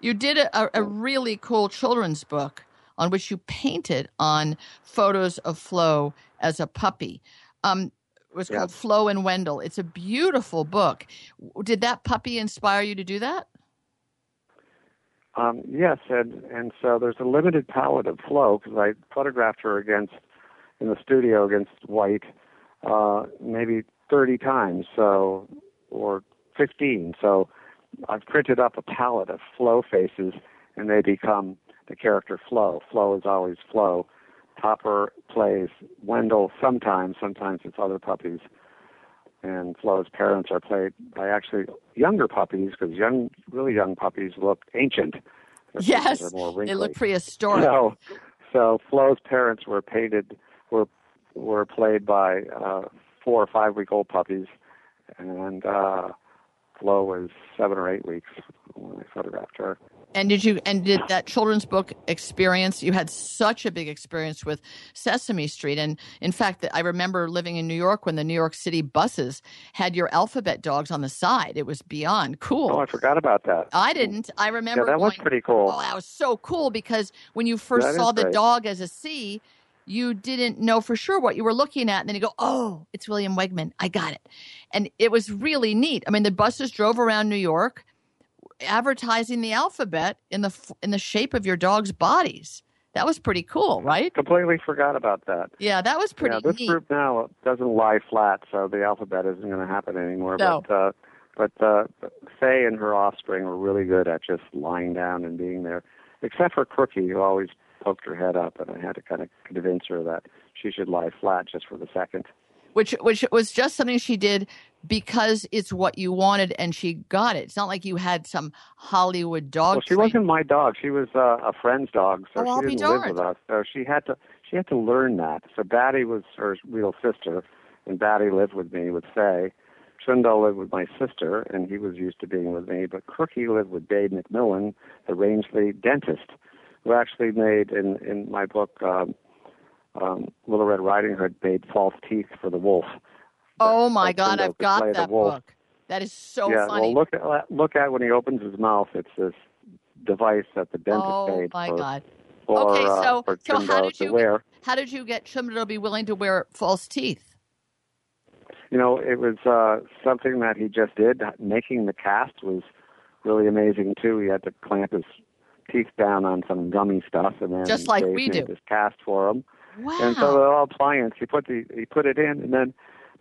You did a, a really cool children's book on which you painted on photos of Flo as a puppy. Um, it was Yeah. called Flo and Wendell. It's a beautiful book. Did that puppy inspire you to do that? Um, yes, and and so there's a limited palette of Flo because I photographed her against in the studio against white uh, maybe 30 times, so or 15. So I've printed up a palette of Flo faces, and they become the character Flo. Flo is always Flo. Topper plays Wendell sometimes. Sometimes it's other puppies. And Flo's parents are played by actually younger puppies because young, really young puppies look ancient. Their Yes, they look prehistoric. So, so Flo's parents were painted were were played by uh, four or five week old puppies, and uh, Flo was seven or eight weeks when I photographed her. And did you and did that children's book experience? You had such a big experience with Sesame Street, and in fact, I remember living in New York when the New York City buses had your alphabet dogs on the side. It was beyond cool. Oh, I forgot about that. I didn't. I remember. yeah, that was going, pretty cool. Oh, that was so cool because when you first That saw the great. dog as a C, you didn't know for sure what you were looking at, and then you go, "Oh, it's William Wegman. I got it." And it was really neat. I mean, the buses drove around New York, advertising the alphabet in the in the shape of your dog's bodies. That was pretty cool, right? Completely forgot about that. Yeah, that was pretty yeah, this neat. group now doesn't lie flat, so the alphabet isn't going to happen anymore. No. But uh, but uh, Fay and her offspring were really good at just lying down and being there, except for Crooky, who always poked her head up, and I had to kind of convince her that she should lie flat just for the second. Which which was just something she did because it's what you wanted and she got it. It's not like you had some Hollywood dog. well, she train- wasn't my dog. She was uh, a friend's dog, so Oh, she didn't live with us. So she had to she had to learn that. So Batty was her real sister, and Batty lived with me with Fay. Trindle lived with my sister, and he was used to being with me. But Crooky lived with Dave McMillan, the Rangeley dentist, who actually made in in my book. Um, um, Little Red Riding Hood made false teeth for the wolf. Oh my God, I've got that book. That is so yeah, funny. well, look at look at when he opens his mouth. It's this device that the dentist oh made Oh my for, God. for, Okay, uh, so- for so how did you- wear. How did you get Trimble to be willing to wear false teeth? You know, it was uh, something that he just did. Making the cast was really amazing too. He had to clamp his teeth down on some gummy stuff, and then Just like we do. this cast for him. Wow. And so they're all appliance. He put the he put it in, and then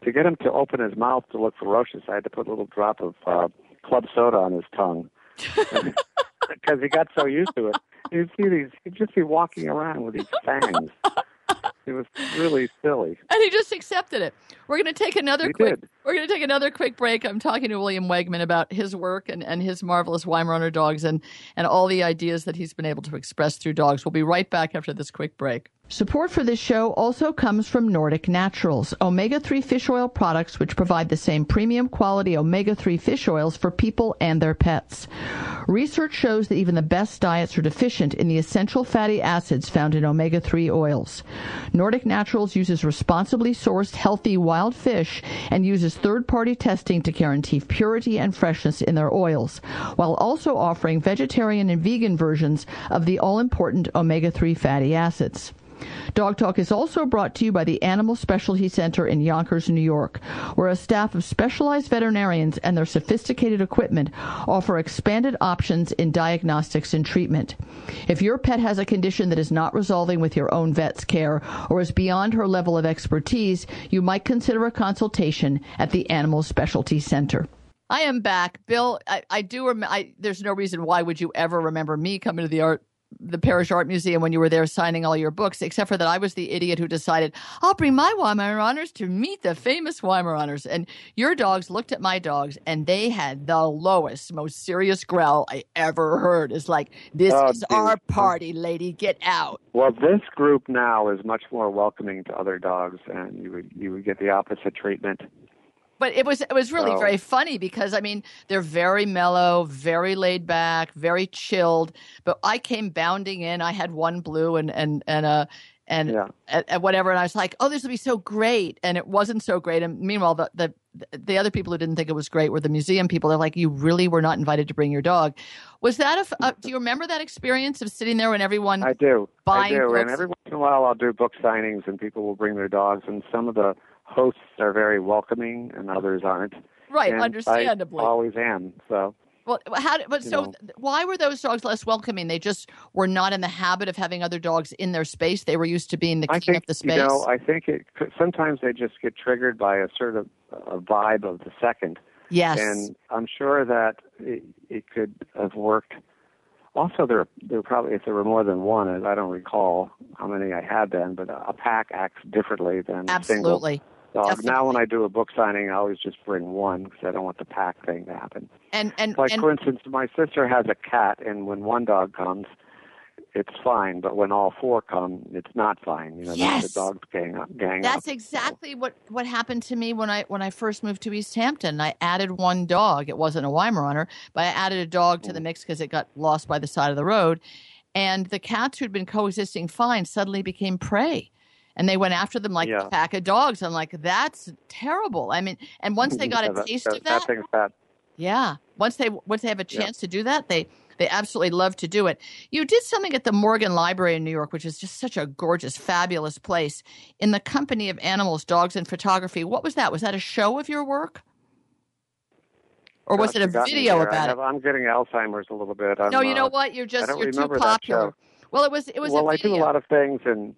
to get him to open his mouth to look ferocious, I had to put a little drop of uh, club soda on his tongue because he got so used to it. You'd see these. He'd just be walking around with these fangs. It was really silly. and he just accepted it. We're going to take another He quick. did. We're going to take another quick break. I'm talking to William Wegman about his work and, and his marvelous Weimaraner dogs and and all the ideas that he's been able to express through dogs. We'll be right back after this quick break. Support for this show also comes from Nordic Naturals, omega 3 fish oil products which provide the same premium quality omega 3 fish oils for people and their pets. Research shows that even the best diets are deficient in the essential fatty acids found in omega 3 oils. Nordic Naturals uses responsibly sourced healthy wild fish and uses third party testing to guarantee purity and freshness in their oils, while also offering vegetarian and vegan versions of the all important omega 3 fatty acids. Dog Talk is also brought to you by the Animal Specialty Center in Yonkers, New York, where a staff of specialized veterinarians and their sophisticated equipment offer expanded options in diagnostics and treatment. If your pet has a condition that is not resolving with your own vet's care or is beyond her level of expertise, you might consider a consultation at the Animal Specialty Center. I am back, Bill. I, I do. Rem- I, there's no reason why would you ever remember me coming to the art, the Parrish Art Museum when you were there signing all your books, except for that I was the idiot who decided I'll bring my Weimaraners to meet the famous Weimaraners. And your dogs looked at my dogs, and they had the lowest, most serious growl I ever heard. It's like this Oh, is dude. our party, lady. Get out. Well, this group now is much more welcoming to other dogs, and you would you would get the opposite treatment. But it was it was really very funny because I mean they're very mellow, very laid back, very chilled. But I came bounding in. I had one blue and and and uh and Yeah. and, and whatever, and I was like, oh, this will be so great, and it wasn't so great. And meanwhile, the the the other people who didn't think it was great were the museum people. They're like, you really were not invited to bring your dog. Was that a? uh, do you remember that experience of sitting there when everyone? I do. Buying I do. books. And every once in a while, I'll do book signings, and people will bring their dogs, and some of the hosts are very welcoming, and others aren't. right, And understandably. I always am. So Well, how? But so, know. why were those dogs less welcoming? They just were not in the habit of having other dogs in their space. They were used to being the I king think of the space. you know. I think it sometimes they just get triggered by a sort of a vibe of the second. yes. and I'm sure that it, it could have worked. Also, there there probably if there were more than one, I don't recall how many I had then, but a pack acts differently than a single Absolutely. Dog. Now, when I do a book signing, I always just bring one because I don't want the pack thing to happen. And and Like and for instance, my sister has a cat, and when one dog comes, it's fine, but when all four come, it's not fine. You know, the- Yes. the dogs gang up. Gang that's up. exactly what what happened to me when I when I first moved to East Hampton. I added one dog. It wasn't a Weimaraner, but I added a dog Mm. to the mix because it got lost by the side of the road. And the cats who'd been coexisting fine suddenly became prey. And they went after them like Yeah. a pack of dogs. I'm like, that's terrible. I mean, and once they got Yeah, a that, taste that, of that, thing's bad. Yeah. Once they once they have a Yeah. chance to do that, they they absolutely love to do it. You did something at the Morgan Library in New York, which is just such a gorgeous, fabulous place. In the company of animals, dogs, and photography. What was that? Was that a show of your work? Or was it a Gosh, you got me video there. About have- it? I'm getting Alzheimer's a little bit. I'm, No, you know uh, what? You're just you're too popular. Well, it was it was well, I do a lot of things, and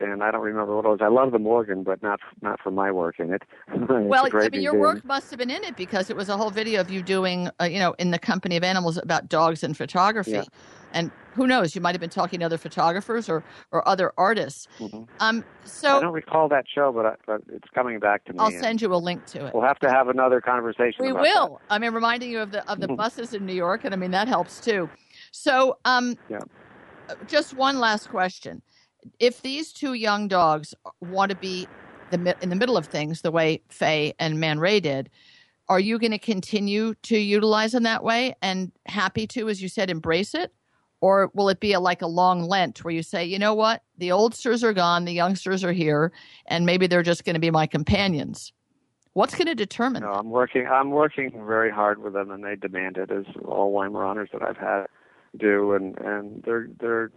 and I don't remember what it was. I love the Morgan, but not not for my work in it. Well, I mean, your work must have been in it because it was a whole video of you doing, uh, you know, in the company of animals about dogs and photography. Yeah. And who knows? You might have been talking to other photographers or or other artists. Mhm. Um, I don't recall that show, but, I, but it's coming back to me. I'll send you a link to it. We'll have to have another conversation. We will. I mean, reminding you of the of the Mhm. buses in New York, and I mean that helps too. So, um, Yeah. just one last question: If these two young dogs want to be the in the middle of things, the way Fay and Man Ray did, are you going to continue to utilize them that way and happy to, as you said, embrace it? Or will it be a, like a long Lent where you say, you know what, the oldsters are gone, the youngsters are here, and maybe they're just going to be my companions? What's going to determine No, that? I'm working. I'm working very hard with them, and they demand it, as all Weimaraners that I've had do. And and they're they're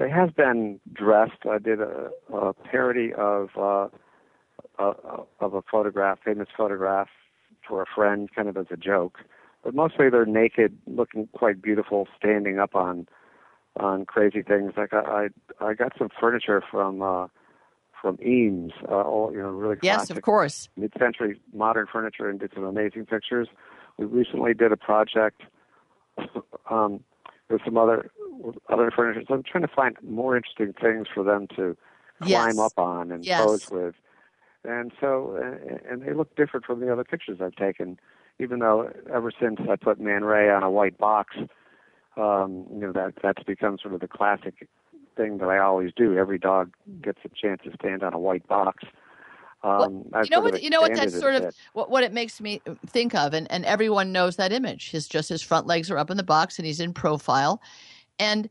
they have been dressed. I did a, a parody of uh, a, of a photograph, famous photograph, for a friend, kind of as a joke. But mostly they're naked, looking quite beautiful, standing up on on crazy things. Like I I, I got some furniture from. uh from Eames, uh, all you know, really Yes, of course. mid-century modern furniture and did some amazing pictures. We recently did a project um, with some other other furniture. So I'm trying to find more interesting things for them to Yes. climb up on and Yes. pose with. And so, and- and they look different from the other pictures I've taken. Even though ever since I put Man Ray on a white box, um, you know that that's become sort of the classic thing that I always do. Every dog gets a chance to stand on a white box. Um, I've you know what? You know what? That's sort of what, what it makes me think of, and, and everyone knows that image. His just his front legs are up in the box, and he's in profile. And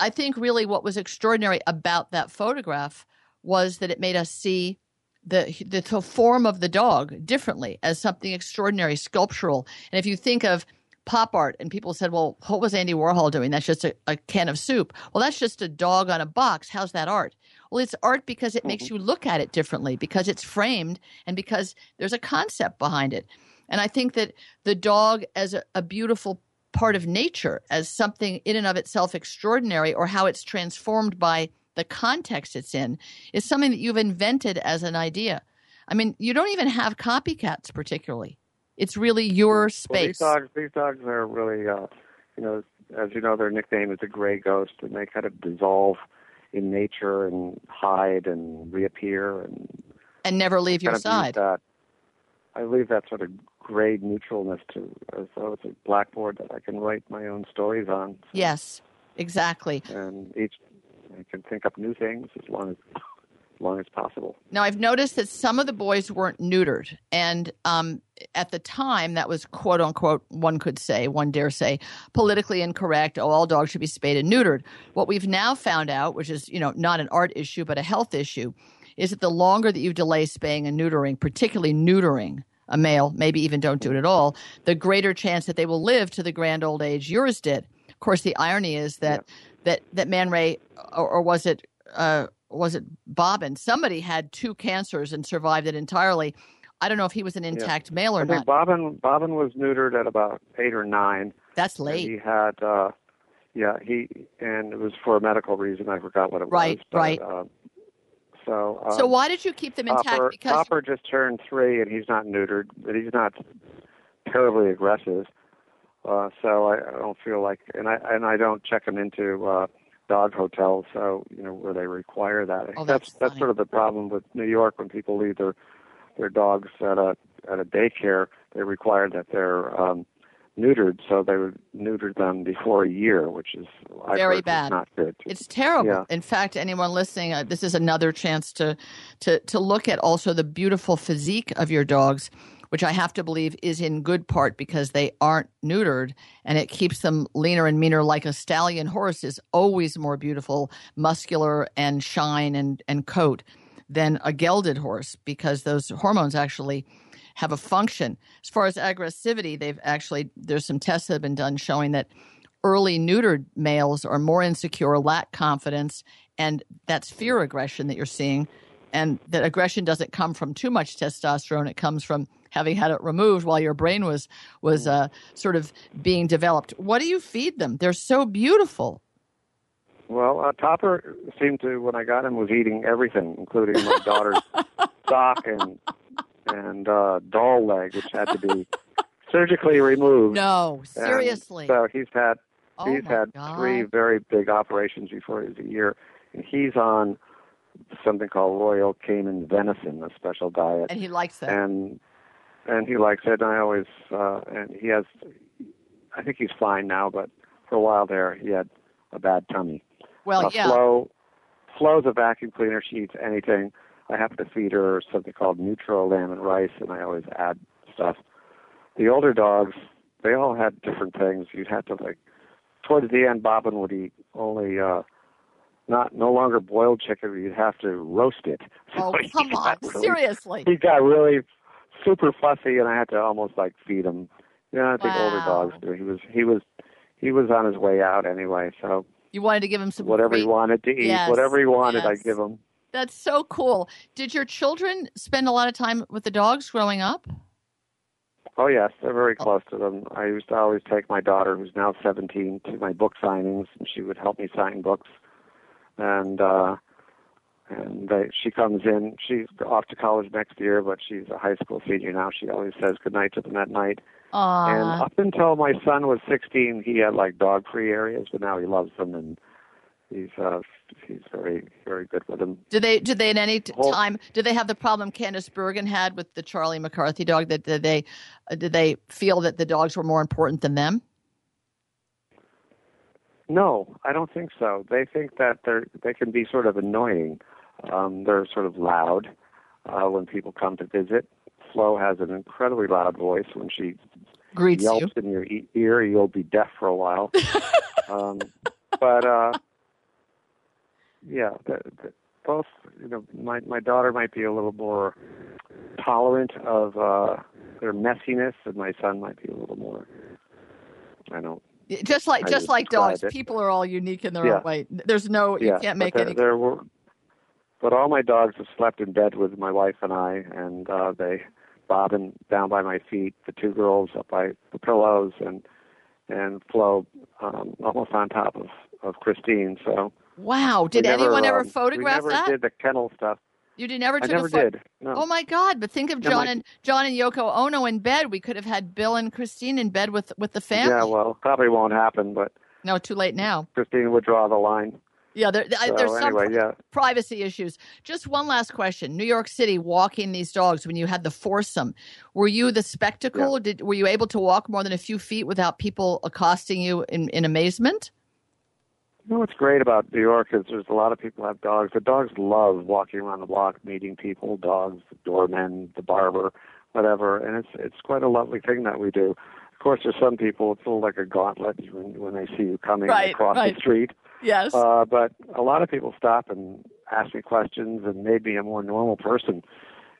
I think really what was extraordinary about that photograph was that it made us see the, the form of the dog differently as something extraordinary, sculptural. And if you think of pop art, and people said, "Well, what was Andy Warhol doing? That's just a, a can of soup." Well, that's just a dog on a box. How's that art? Well, it's art because it makes mm-hmm. you look at it differently, because it's framed, and because there's a concept behind it. And I think that the dog as a, a beautiful part of nature, as something in and of itself extraordinary, or how it's transformed by the context it's in, is something that you've invented as an idea. I mean, you don't even have copycats particularly. It's really your Well, space. these dogs, these dogs are really, uh, you know, as you know, their nickname is a gray ghost, and they kind of dissolve in nature and hide and reappear and and never leave your kind of use side. That I leave that sort of gray neutralness to as though it's a blackboard that I can write my own stories on. Yes, exactly. and each I can think up new things as long as long as possible. Now, I've noticed that some of the boys weren't neutered. And um, at the time, that was quote unquote, one could say, one dare say, politically incorrect. Oh, all dogs should be spayed and neutered. What we've now found out, which is, you know, not an art issue, but a health issue, is that the longer that you delay spaying and neutering, particularly neutering, a male, maybe even don't do it at all, the greater chance that they will live to the grand old age yours did. Of course, the irony is that that that Man Ray, or, or was it uh, was it Bobbin? Somebody had two cancers and survived it entirely. I don't know if he was an intact male or I think not. Bobbin Bobbin was neutered at about eight or nine. That's late. He had uh yeah, he and it was for a medical reason, I forgot what it Right, was. but, right. Uh, so um, so why did you keep them intact? Topper, because Topper just turned three, and he's not neutered, but he's not terribly aggressive. Uh, so I, I don't feel like, and I and I don't check him into uh, dog hotels. So you know where they require that. Oh, that's that's that's sort of the problem with New York when people leave their their dogs at a at a daycare. They require that they're um, neutered, so they would neuter them before a year, which is I've Very bad. not good. It's terrible. Yeah. In fact, anyone listening, uh, this is another chance to, to to look at also the beautiful physique of your dogs, which I have to believe is in good part because they aren't neutered, and it keeps them leaner and meaner. Like a stallion horse is always more beautiful, muscular and shine and and coat than a gelded horse because those hormones actually have a function. As far as aggressivity, they've actually there's some tests that have been done showing that early neutered males are more insecure, lack confidence, and that's fear aggression that you're seeing. And that aggression doesn't come from too much testosterone; it comes from having had it removed while your brain was was uh, sort of being developed. What do you feed them? They're so beautiful. Well, uh, Topper seemed to when I got him was eating everything, including my daughter's sock and and uh, doll leg, which had to be surgically removed. No, And seriously. so he's had oh he's had God. three very big operations before he was a year, and he's on something called Royal Canin venison, a special diet, and he likes that. and and he likes it. And I always uh, and he has, I think he's fine now, but for a while there he had a bad tummy. well, uh, yeah. Flo, Flo's a vacuum cleaner. She eats anything. I have to feed her something called Nutro lamb and rice, and I always add stuff. The older dogs, they all had different things. You'd have to like. Towards the end, Bobbin would eat only uh, not no longer boiled chicken. You'd have to roast it. Oh, So he come on. really- Seriously. He got really super fussy, and I had to almost like feed him. You know, I think older dogs do. He was he was he was on his way out anyway. So You wanted to give him some whatever he wanted to eat, Yes, whatever he wanted, yes. I give him. That's so cool. Did your children spend a lot of time with the dogs growing up? Oh yes, they're very close to them. I used to always take my daughter, who's now 17, to my book signings, and she would help me sign books. And uh, and they, she comes in. She's off to college next year, but she's a high school senior now. She always says goodnight to them at night. And up until my son was 16, he had like dog-free areas, but now he loves them and he's uh, he's very very good with them. Did they did they at any t- Whole- time did they have the problem Candice Bergen had with the Charlie McCarthy dog that did they uh, did they feel that the dogs were more important than them? No, I don't think so. They think that they're they can be sort of annoying. Um, they're sort of loud uh, when people come to visit. Flo has an incredibly loud voice. When she Greets yelps you. in your e- ear, you'll be deaf for a while. um, but uh, yeah, the, the, both. You know, my my daughter might be a little more tolerant of uh, their messiness, and my son might be a little more I don't. Just like I just like dogs, it. people are all unique in their Yeah. own way. There's no you yeah, can't but make there, any. there were, but all my dogs have slept in bed with my wife and I, and uh, they Robin down by my feet, the two girls up by the pillows, and and Flo um, almost on top of of Christine. So Wow! Did never, anyone ever um, photograph we never that? Did the kennel stuff? You did never I took never a photo. did. No. Oh my God! But think of No, John my- and John and Yoko Ono in bed. We could have had Bill and Christine in bed with with the family. Yeah, well, probably won't happen, but no, too late now. Christine would draw the line. Yeah, there, So there's some anyway, yeah. privacy issues. Just one last question: New York City, walking these dogs when you had the foursome, were you the spectacle? Did were you able to walk more than a few feet without people accosting you in, in amazement? You know what's great about New York is there's a lot of people have dogs. The dogs love walking around the block, meeting people, dogs, the doormen, the barber, whatever, and it's it's quite a lovely thing that we do. Course, there's some people it's a little like a gauntlet when when they see you coming Right, across right. the street. Yes. Uh, but a lot of people stop and ask me questions and made me a more normal person.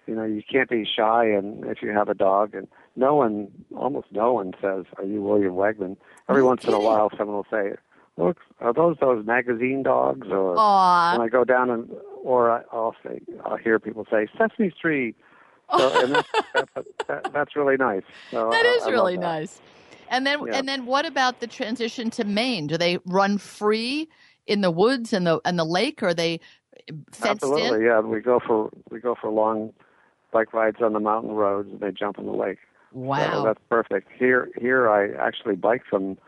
You know, you can't be shy, and if you have a dog, and no one, almost no one says, "Are you William Wegman?" Every once in a while, someone will say, "Look, are those those magazine dogs?" Or Aw. when I go down and, or I- I'll say, I'll hear people say Sesame Street. So, and that's, that's, that, that's really nice. So That I- I really that. nice. And then Yeah. and then what about the transition to Maine? Do they run free in the woods and the and the lake? Or are they fenced Absolutely, in? yeah. We go for we go for long bike rides on the mountain roads, and they jump in the lake. So Wow. that's perfect. Here, here I actually bike them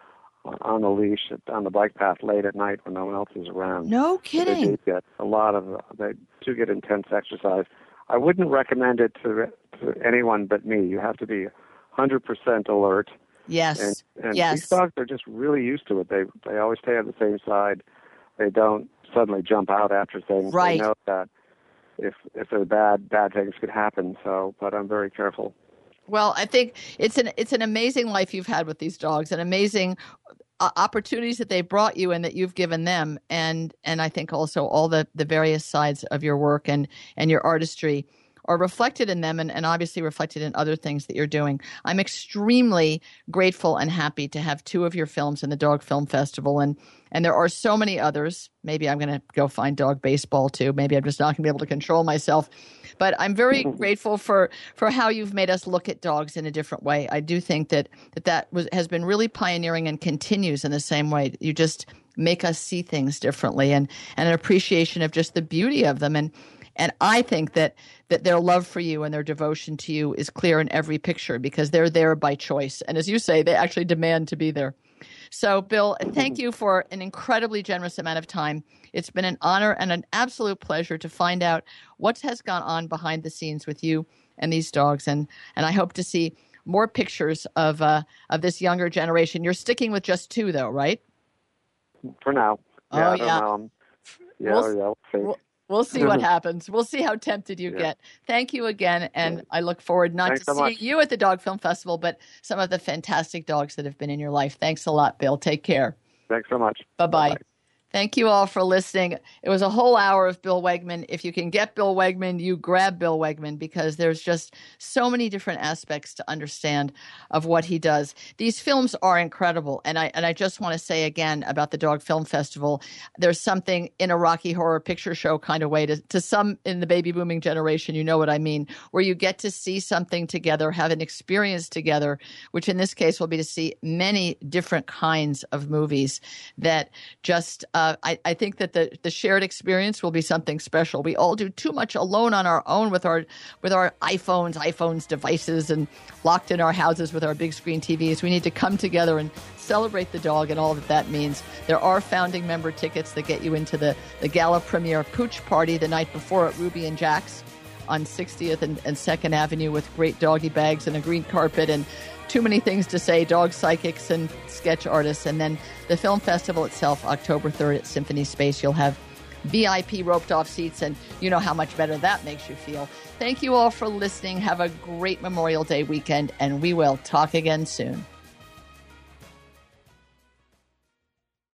on the leash on the bike path late at night when no one else is around. no So They kidding. do get a lot of they do get intense exercise. I wouldn't recommend it to to anyone but me. You have to be 100% alert. Yes. And, and yes. these dogs are just really used to it. They they always stay on the same side. They don't suddenly jump out after things. Right. They know that if if they're bad, bad things could happen. So, but I'm very careful. Well, I think it's an it's an amazing life you've had with these dogs, an amazing Uh, opportunities that they brought you and that you've given them, and and I think also all the the various sides of your work and and your artistry are reflected in them and, and obviously reflected in other things that you're doing. I'm extremely grateful and happy to have two of your films in the Dog Film Festival and and there are so many others. Maybe I'm going to go find dog baseball too. Maybe I'm just not going to be able to control myself. But I'm very grateful for for how you've made us look at dogs in a different way. I do think that that that was has been really pioneering and continues in the same way. You just make us see things differently and and an appreciation of just the beauty of them and and I think that that their love for you and their devotion to you is clear in every picture because they're there by choice. And as you say, they actually demand to be there. So, Bill, thank you for an incredibly generous amount of time. It's been an honor and an absolute pleasure to find out what has gone on behind the scenes with you and these dogs. And and I hope to see more pictures of uh, of this younger generation. You're sticking with just two, though, right? For now. Oh, Yeah, don't yeah. Um, yeah, We'll yeah, we'll. We'll- see what happens. We'll see how tempted you Yeah. get. Thank you again, and I look forward not Thanks to so seeing much. you at the Dog Film Festival, but some of the fantastic dogs that have been in your life. Thanks a lot, Bill. Take care. Thanks so much. Bye bye. Bye-bye. Thank you all for listening. It was a whole hour of Bill Wegman. If you can get Bill Wegman, you grab Bill Wegman because there's just so many different aspects to understand of what he does. These films are incredible, and I and I just want to say again about the Dog Film Festival. There's something in a Rocky Horror Picture Show kind of way to to some in the baby booming generation. You know what I mean, where you get to see something together, have an experience together, which in this case will be to see many different kinds of movies that just. Uh, Uh, I, I think that the, the shared experience will be something special. We all do too much alone on our own with our with our iPhones, iPhones devices, and locked in our houses with our big screen TVs. We need to come together and celebrate the dog and all that that means. There are founding member tickets that get you into the the gala premiere pooch party the night before at Ruby and Jack's on 60th and, and 2nd Avenue with great doggy bags and a green carpet and too many things to say dog psychics and sketch artists. And then the film festival itself, October 3rd at Symphony Space, you'll have VIP roped off seats, and you know how much better that makes you feel. Thank you all for listening. Have a great Memorial Day weekend, and we will talk again soon.